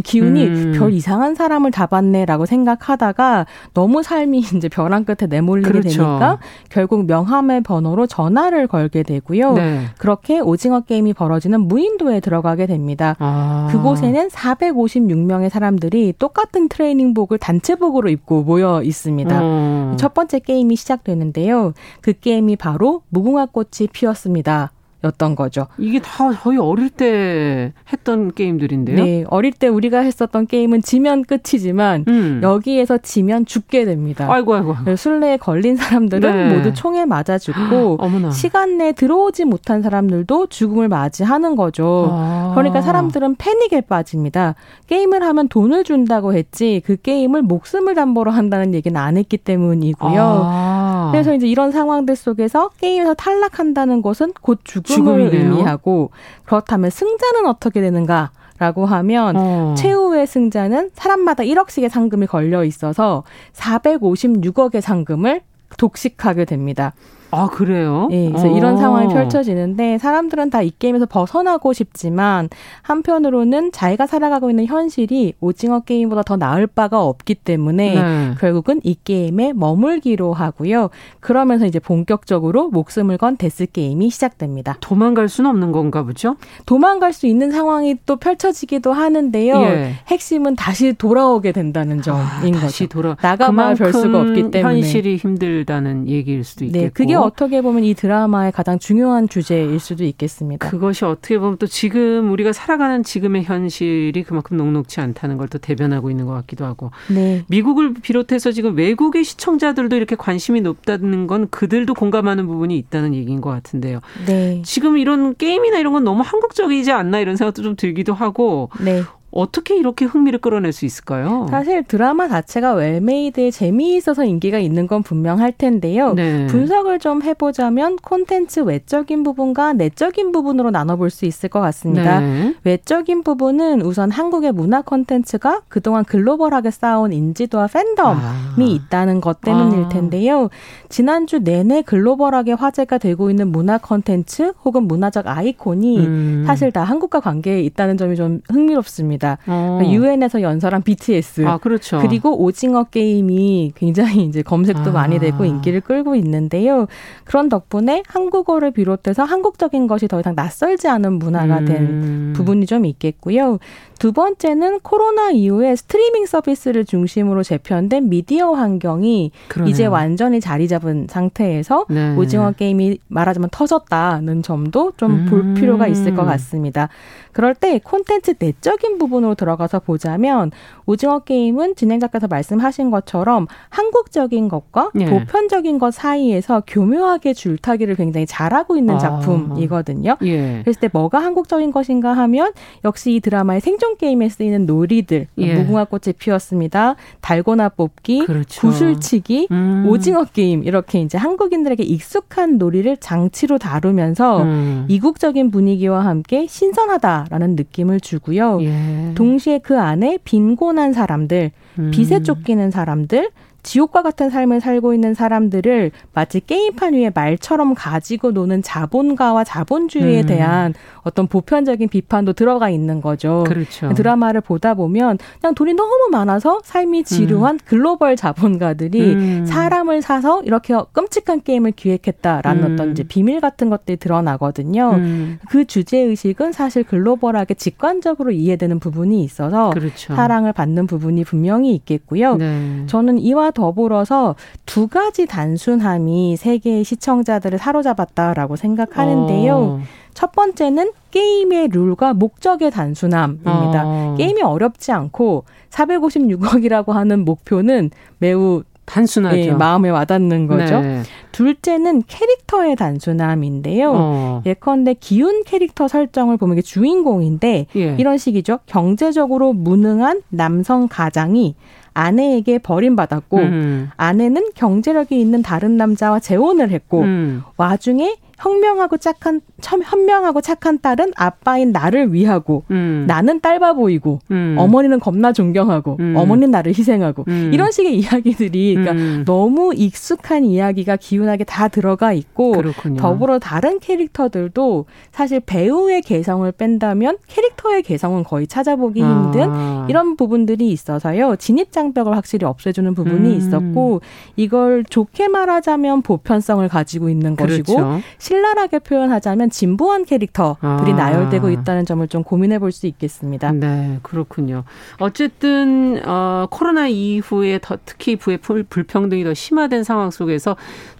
기운이 음. 별 이상한 사람을 잡았네라고 생각하다가 너무 삶이 이제 벼랑 끝에 내몰리게 그렇죠. 되니까 결국 명함의 번호로 전화를 걸게 되고요. 네. 그렇게 오징어 게임이 벌어지는 무인도에 들어가게 됩니다. 아. 그곳에는 456명의 사람들이 똑같은 트레이닝복을 단체복으로 입고 모여 있습니다. 음. 첫 번째 게임이 시작되는데요. 그 게임이 바로 무궁화 꽃이 피었습니다. 였던 거죠. 이게 다 저희 어릴 때 했던 게임들인데요. 네, 어릴 때 우리가 했었던 게임은 지면 끝이지만 음. 여기에서 지면 죽게 됩니다. 아이고 아이고. 술래에 걸린 사람들은 네. 모두 총에 맞아 죽고 시간 내에 들어오지 못한 사람들도 죽음을 맞이하는 거죠. 아. 그러니까 사람들은 패닉에 빠집니다. 게임을 하면 돈을 준다고 했지 그 게임을 목숨을 담보로 한다는 얘기는 안 했기 때문이고요. 아. 그래서 이제 이런 상황들 속에서 게임에서 탈락한다는 것은 곧 죽음 죽음을 의미하고 그렇다면 승자는 어떻게 되는가? 라고 하면 어. 최후의 승자는 사람마다 1억씩의 상금이 걸려 있어서 456억의 상금을 독식하게 됩니다. 아, 그래요? 네, 그래서 어. 이런 상황이 펼쳐지는데 사람들은 다 이 게임에서 벗어나고 싶지만 한편으로는 자기가 살아가고 있는 현실이 오징어 게임보다 더 나을 바가 없기 때문에 네. 결국은 이 게임에 머물기로 하고요. 그러면서 이제 본격적으로 목숨을 건 데스 게임이 시작됩니다. 도망갈 수는 없는 건가 보죠? 도망갈 수 있는 상황이 또 펼쳐지기도 하는데요. 예. 핵심은 다시 돌아오게 된다는 점인 아, 거죠. 다시 돌아 나가봐야 별 수가 없기 때문에 현실이 힘들다는 얘기일 수도 있겠고. 네, 그게 어떻게 보면 이 드라마의 가장 중요한 주제일 수도 있겠습니다. 그것이 어떻게 보면 또 지금 우리가 살아가는 지금의 현실이 그만큼 녹록치 않다는 걸 또 대변하고 있는 것 같기도 하고. 네. 미국을 비롯해서 지금 외국의 시청자들도 이렇게 관심이 높다는 건 그들도 공감하는 부분이 있다는 얘기인 것 같은데요. 네. 지금 이런 게임이나 이런 건 너무 한국적이지 않나 이런 생각도 좀 들기도 하고. 네. 어떻게 이렇게 흥미를 끌어낼 수 있을까요? 사실 드라마 자체가 웰메이드에 재미있어서 인기가 있는 건 분명할 텐데요. 네. 분석을 좀 해보자면 콘텐츠 외적인 부분과 내적인 부분으로 나눠볼 수 있을 것 같습니다. 네. 외적인 부분은 우선 한국의 문화 콘텐츠가 그동안 글로벌하게 쌓아온 인지도와 팬덤이 아. 있다는 것 때문일 아. 텐데요. 지난주 내내 글로벌하게 화제가 되고 있는 문화 콘텐츠 혹은 문화적 아이콘이 음. 사실 다 한국과 관계에 있다는 점이 좀 흥미롭습니다. 있습니다. 어. 유엔에서 연설한 BTS. 아, 그렇죠. 그리고 오징어 게임이 굉장히 이제 검색도 아. 많이 되고 인기를 끌고 있는데요. 그런 덕분에 한국어를 비롯해서 한국적인 것이 더 이상 낯설지 않은 문화가 된 음. 부분이 좀 있겠고요. 두 번째는 코로나 이후에 스트리밍 서비스를 중심으로 재편된 미디어 환경이 그러네요. 이제 완전히 자리 잡은 상태에서 네. 오징어 게임이 말하자면 터졌다는 점도 좀볼 음. 필요가 있을 것 같습니다. 그럴 때 콘텐츠 내적인 부분으로 들어가서 보자면 오징어 게임은 진행자께서 말씀하신 것처럼 한국적인 것과 예. 보편적인 것 사이에서 교묘하게 줄타기를 굉장히 잘하고 있는 아. 작품이거든요. 예. 그랬을 때 뭐가 한국적인 것인가 하면 역시 이 드라마의 생존 게임에 쓰이는 놀이들 예. 무궁화 꽃이 피었습니다. 달고나 뽑기, 그렇죠. 구슬치기, 음. 오징어 게임 이렇게 이제 한국인들에게 익숙한 놀이를 장치로 다루면서 음. 이국적인 분위기와 함께 신선하다 라는 느낌을 주고요. 예. 동시에 그 안에 빈곤한 사람들, 음. 빚에 쫓기는 사람들, 지옥과 같은 삶을 살고 있는 사람들을 마치 게임판 위에 말처럼 가지고 노는 자본가와 자본주의에 음. 대한 어떤 보편적인 비판도 들어가 있는 거죠. 그렇죠. 드라마를 보다 보면 그냥 돈이 너무 많아서 삶이 지루한 음. 글로벌 자본가들이 음. 사람을 사서 이렇게 끔찍한 게임을 기획했다라는 음. 어떤 이제 비밀 같은 것들이 드러나거든요. 음. 그 주제 의식은 사실 글로벌하게 직관적으로 이해되는 부분이 있어서 그렇죠. 사랑을 받는 부분이 분명히 있겠고요. 네. 저는 이와 더불어서 두 가지 단순함이 세계의 시청자들을 사로잡았다라고 생각하는데요. 어. 첫 번째는 게임의 룰과 목적의 단순함입니다. 어. 게임이 어렵지 않고 456억이라고 하는 목표는 매우 단순하죠. 예, 마음에 와닿는 거죠. 네. 둘째는 캐릭터의 단순함인데요. 어. 예컨대 기운 캐릭터 설정을 보면 이게 주인공인데 예. 이런 식이죠. 경제적으로 무능한 남성 가장이 아내에게 버림받았고 음. 아내는 경제력이 있는 다른 남자와 재혼을 했고 음. 와중에 현명하고 착한 현명하고 착한 딸은 아빠인 나를 위하고 음. 나는 딸바 보이고 음. 어머니는 겁나 존경하고 음. 어머니는 나를 희생하고 음. 이런 식의 이야기들이 그러니까 음. 너무 익숙한 이야기가 기운하게 다 들어가 있고 그렇군요. 더불어 다른 캐릭터들도 사실 배우의 개성을 뺀다면 캐릭터의 개성은 거의 찾아보기 아. 힘든 이런 부분들이 있어서요 진입 장벽을 확실히 없애주는 부분이 음. 있었고 이걸 좋게 말하자면 보편성을 가지고 있는 그렇죠. 신랄하게 표현하자면 진보한 캐릭터들이 아. 나열되고 있다는 점을 좀 고민해 볼 수 있겠습니다. 네, 그렇군요. 어쨌든 어, 코로나 이후에 더 특히 부의 불평등이 더 심화된 상황 속에서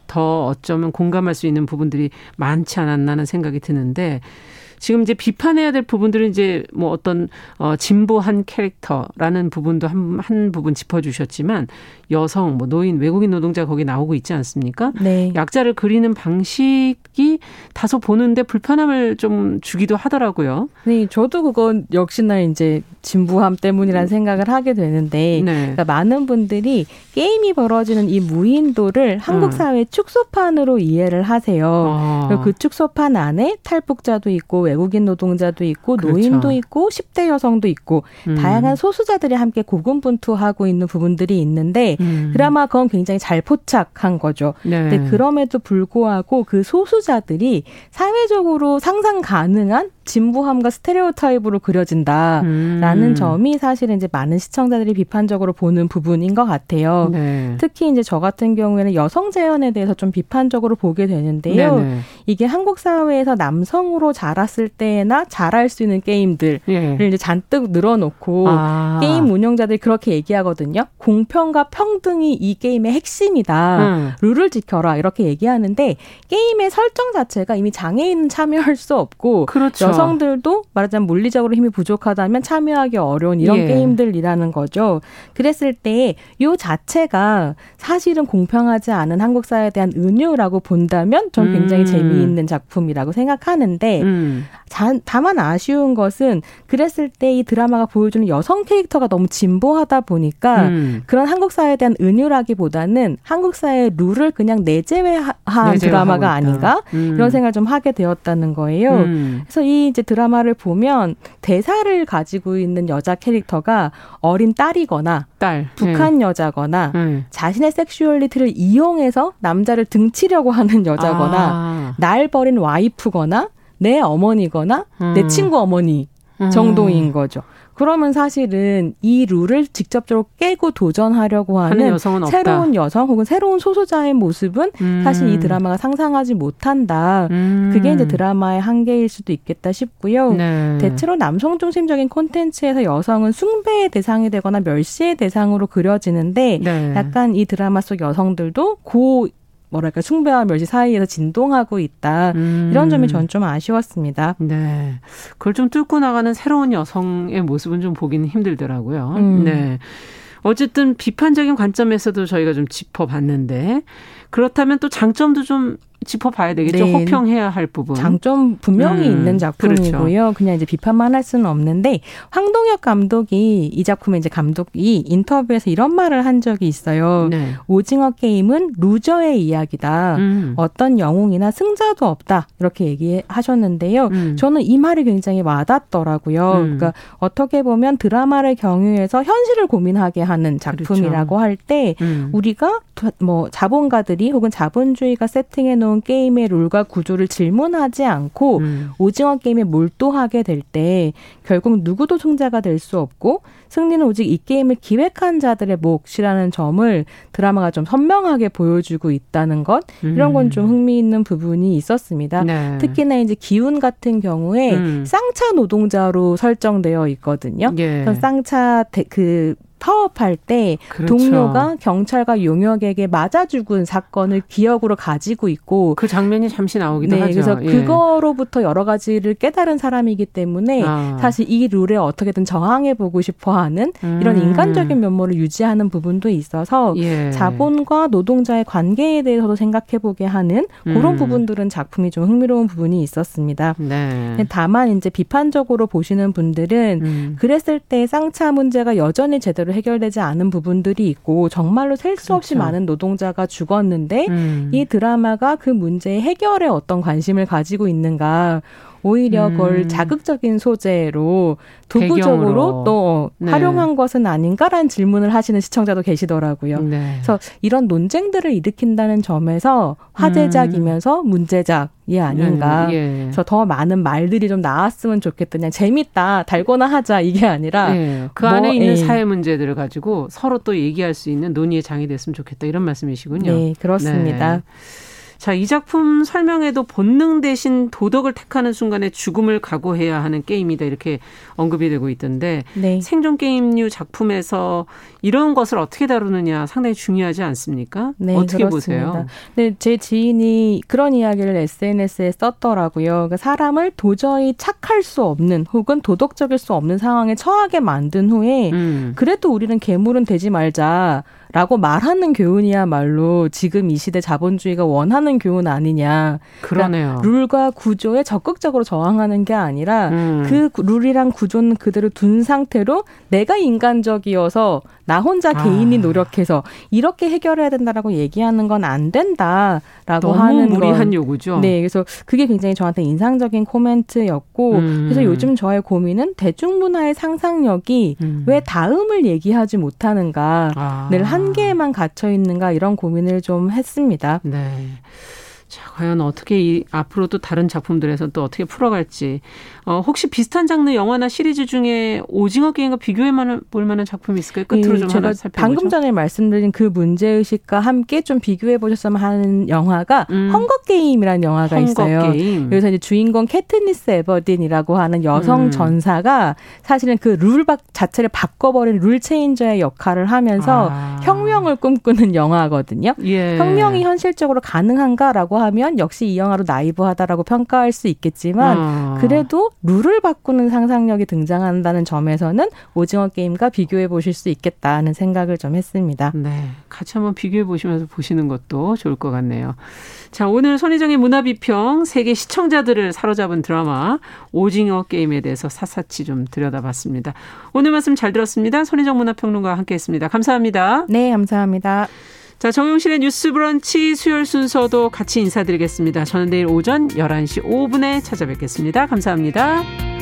더 어쩌면 공감할 수 있는 부분들이 많지 않았나 하는 생각이 드는데 지금 이제 비판해야 될 부분들은 이제 뭐 어떤 어 진보한 캐릭터라는 부분도 한, 한 부분 짚어주셨지만 여성, 뭐 노인, 외국인 노동자 거기 나오고 있지 않습니까? 네. 약자를 그리는 방식이 다소 보는데 불편함을 좀 주기도 하더라고요. 네, 저도 그건 역시나 이제 진부함 때문이라는 생각을 하게 되는데 네. 그러니까 많은 분들이 게임이 벌어지는 이 무인도를 한국 음. 사회 축소판으로 이해를 하세요. 아. 그 축소판 안에 탈북자도 있고 외국인 노동자도 있고 그렇죠. 노인도 있고 10대 여성도 있고 음. 다양한 소수자들이 함께 고군분투하고 있는 부분들이 있는데 음. 드라마 그건 굉장히 잘 포착한 거죠. 네. 근데 그럼에도 불구하고 그 소수자들이 사회적으로 상상 가능한 진부함과 스테레오타입으로 그려진다라는 음. 점이 사실은 이제 많은 시청자들이 비판적으로 보는 부분인 것 같아요. 네. 특히 이제 저 같은 경우에는 여성 재현에 대해서 좀 비판적으로 보게 되는데요. 네네. 이게 한국 사회에서 남성으로 자랐을 때나 잘할 수 있는 게임들을 예. 이제 잔뜩 늘어놓고 아. 게임 운영자들이 그렇게 얘기하거든요. 공평과 평등이 이 게임의 핵심이다. 음. 룰을 지켜라 이렇게 얘기하는데 게임의 설정 자체가 이미 장애인 참여할 수 없고 그렇죠. 여성들도 말하자면 물리적으로 힘이 부족하다면 참여하기 어려운 이런 예. 게임들이라는 거죠. 그랬을 때 요 자체가 사실은 공평하지 않은 한국 사회에 대한 은유라고 본다면 전 굉장히 음. 재미있는 작품이라고 생각하는데 음. 자, 다만 아쉬운 것은 그랬을 때 이 드라마가 보여주는 여성 캐릭터가 너무 진보하다 보니까 음. 그런 한국 사회에 대한 은유라기보다는 한국 사회의 룰을 그냥 내재화한 드라마가 아닌가 음. 이런 생각을 좀 하게 되었다는 거예요. 음. 그래서 이 이제 드라마를 보면 대사를 가지고 있는 여자 캐릭터가 어린 딸이거나 딸. 북한 네. 여자거나 네. 자신의 섹슈얼리티를 이용해서 남자를 등치려고 하는 여자거나 아. 날 버린 와이프거나 내 어머니거나 음. 내 친구 어머니 음. 정도인 거죠. 그러면 사실은 이 룰을 직접적으로 깨고 도전하려고 하는 새로운 여성 혹은 새로운 소수자의 모습은 음. 사실 이 드라마가 상상하지 못한다. 음. 그게 이제 드라마의 한계일 수도 있겠다 싶고요. 네. 대체로 남성 중심적인 콘텐츠에서 여성은 숭배의 대상이 되거나 멸시의 대상으로 그려지는데 네. 약간 이 드라마 속 여성들도 고 뭐랄까 숭배와 멸시 사이에서 진동하고 있다 음. 이런 점이 전 좀 아쉬웠습니다. 네, 그걸 좀 뚫고 나가는 새로운 여성의 모습은 좀 보기는 힘들더라고요. 음. 네. 어쨌든 비판적인 관점에서도 저희가 좀 짚어봤는데 그렇다면 또 장점도 좀 짚어봐야 되겠죠. 네. 호평해야 할 부분. 장점 분명히 음, 있는 작품이고요. 그렇죠. 그냥 이제 비판만 할 수는 없는데 황동혁 감독이 이 작품의 이제 감독이 인터뷰에서 이런 말을 한 적이 있어요. 네. 오징어 게임은 루저의 이야기다. 음. 어떤 영웅이나 승자도 없다. 이렇게 얘기하셨는데요. 음. 저는 이 말이 굉장히 와닿더라고요. 음. 그러니까 어떻게 보면 드라마를 경유해서 현실을 고민하게 하는 작품이라고 그렇죠. 할때 음. 우리가 뭐 자본가들이 혹은 자본주의가 세팅해 놓은 게임의 룰과 구조를 질문하지 않고 음. 오징어 게임에 몰두하게 될 때 결국 누구도 승자가 될 수 없고 승리는 오직 이 게임을 기획한 자들의 몫이라는 점을 드라마가 좀 선명하게 보여주고 있다는 것 이런 건 좀 흥미있는 부분이 있었습니다. 네. 특히나 이제 기운 같은 경우에 음. 쌍차 노동자로 설정되어 있거든요. 예. 쌍차 그 파업할 때 그렇죠. 동료가 경찰과 용역에게 맞아 죽은 사건을 기억으로 가지고 있고 그 장면이 잠시 나오기도 네, 하죠. 그래서 예. 그거로부터 여러 가지를 깨달은 사람이기 때문에 아. 사실 이 룰에 어떻게든 저항해 보고 싶어하는 음. 이런 인간적인 면모를 유지하는 부분도 있어서 예. 자본과 노동자의 관계에 대해서도 생각해 보게 하는 그런 음. 부분들은 작품이 좀 흥미로운 부분이 있었습니다. 네. 다만 이제 비판적으로 보시는 분들은 음. 그랬을 때 쌍차 문제가 여전히 제대로 해결되지 않은 부분들이 있고 정말로 셀 수 없이 그렇죠. 많은 노동자가 죽었는데 음. 이 드라마가 그 문제의 해결에 어떤 관심을 가지고 있는가 오히려 그걸 음. 자극적인 소재로 도구적으로 배경으로. 또 네. 활용한 것은 아닌가라는 질문을 하시는 시청자도 계시더라고요. 네. 그래서 이런 논쟁들을 일으킨다는 점에서 화제작이면서 음. 문제작이 아닌가. 음, 예. 그래서 더 많은 말들이 좀 나왔으면 좋겠다. 그냥 재밌다, 달고나 하자 이게 아니라 예. 그 뭐, 안에 있는 예. 사회 문제들을 가지고 서로 또 얘기할 수 있는 논의의 장이 됐으면 좋겠다 이런 말씀이시군요. 네, 그렇습니다. 네. 자, 이 작품 설명에도 본능 대신 도덕을 택하는 순간에 죽음을 각오해야 하는 게임이다 이렇게 언급이 되고 있던데 네. 생존 게임류 작품에서 이런 것을 어떻게 다루느냐 상당히 중요하지 않습니까? 네, 어떻게 그렇습니다. 보세요? 네, 제 지인이 그런 이야기를 SNS에 썼더라고요. 그러니까 사람을 도저히 착할 수 없는 혹은 도덕적일 수 없는 상황에 처하게 만든 후에 음. 그래도 우리는 괴물은 되지 말자. 라고 말하는 교훈이야말로 지금 이 시대 자본주의가 원하는 교훈 아니냐. 그러네요. 그러니까 룰과 구조에 적극적으로 저항하는 게 아니라 음. 그 룰이랑 구조는 그대로 둔 상태로 내가 인간적이어서 나 혼자 아. 개인이 노력해서 이렇게 해결해야 된다라고 얘기하는 건 안 된다라고 하는 무리한 건. 요구죠. 네, 그래서 그게 굉장히 저한테 인상적인 코멘트였고 음. 그래서 요즘 저의 고민은 대중문화의 상상력이 음. 왜 다음을 얘기하지 못하는가, 아. 늘 한계에만 갇혀 있는가 이런 고민을 좀 했습니다. 네. 자, 과연 어떻게 이 앞으로 또 다른 작품들에서 또 어떻게 풀어갈지. 어, 혹시 비슷한 장르 영화나 시리즈 중에 오징어 게임과 비교해 볼 만한 작품이 있을까요? 끝으로 좀 하나 살펴보죠. 방금 전에 말씀드린 그 문제 의식과 함께 좀 비교해 보셨으면 하는 영화가 음. 헝거 게임이라는 영화가 헝거 있어요. 게임. 여기서 이제 주인공 캐트니스 에버딘이라고 하는 여성 음. 전사가 사실은 그 룰 자체를 바꿔버린 rule changer의 역할을 하면서 아. 혁명을 꿈꾸는 영화거든요. 예. 혁명이 현실적으로 가능한가라고 하면 역시 이 영화로 나이브하다라고 평가할 수 있겠지만 어. 그래도 룰을 바꾸는 상상력이 등장한다는 점에서는 오징어 게임과 비교해 보실 수 있겠다는 생각을 좀 했습니다. 네. 같이 한번 비교해 보시면서 보시는 것도 좋을 것 같네요. 자, 오늘 손희정의 문화 비평 세계 시청자들을 사로잡은 드라마 오징어 게임에 대해서 사사치 좀 들여다봤습니다. 오늘 말씀 잘 들었습니다. 손희정 문화평론가와 함께 했습니다. 감사합니다. 네, 감사합니다. 자, 정용실의 뉴스 브런치 수요일 순서도 같이 인사드리겠습니다. 저는 내일 오전 11시 5분에 찾아뵙겠습니다. 감사합니다.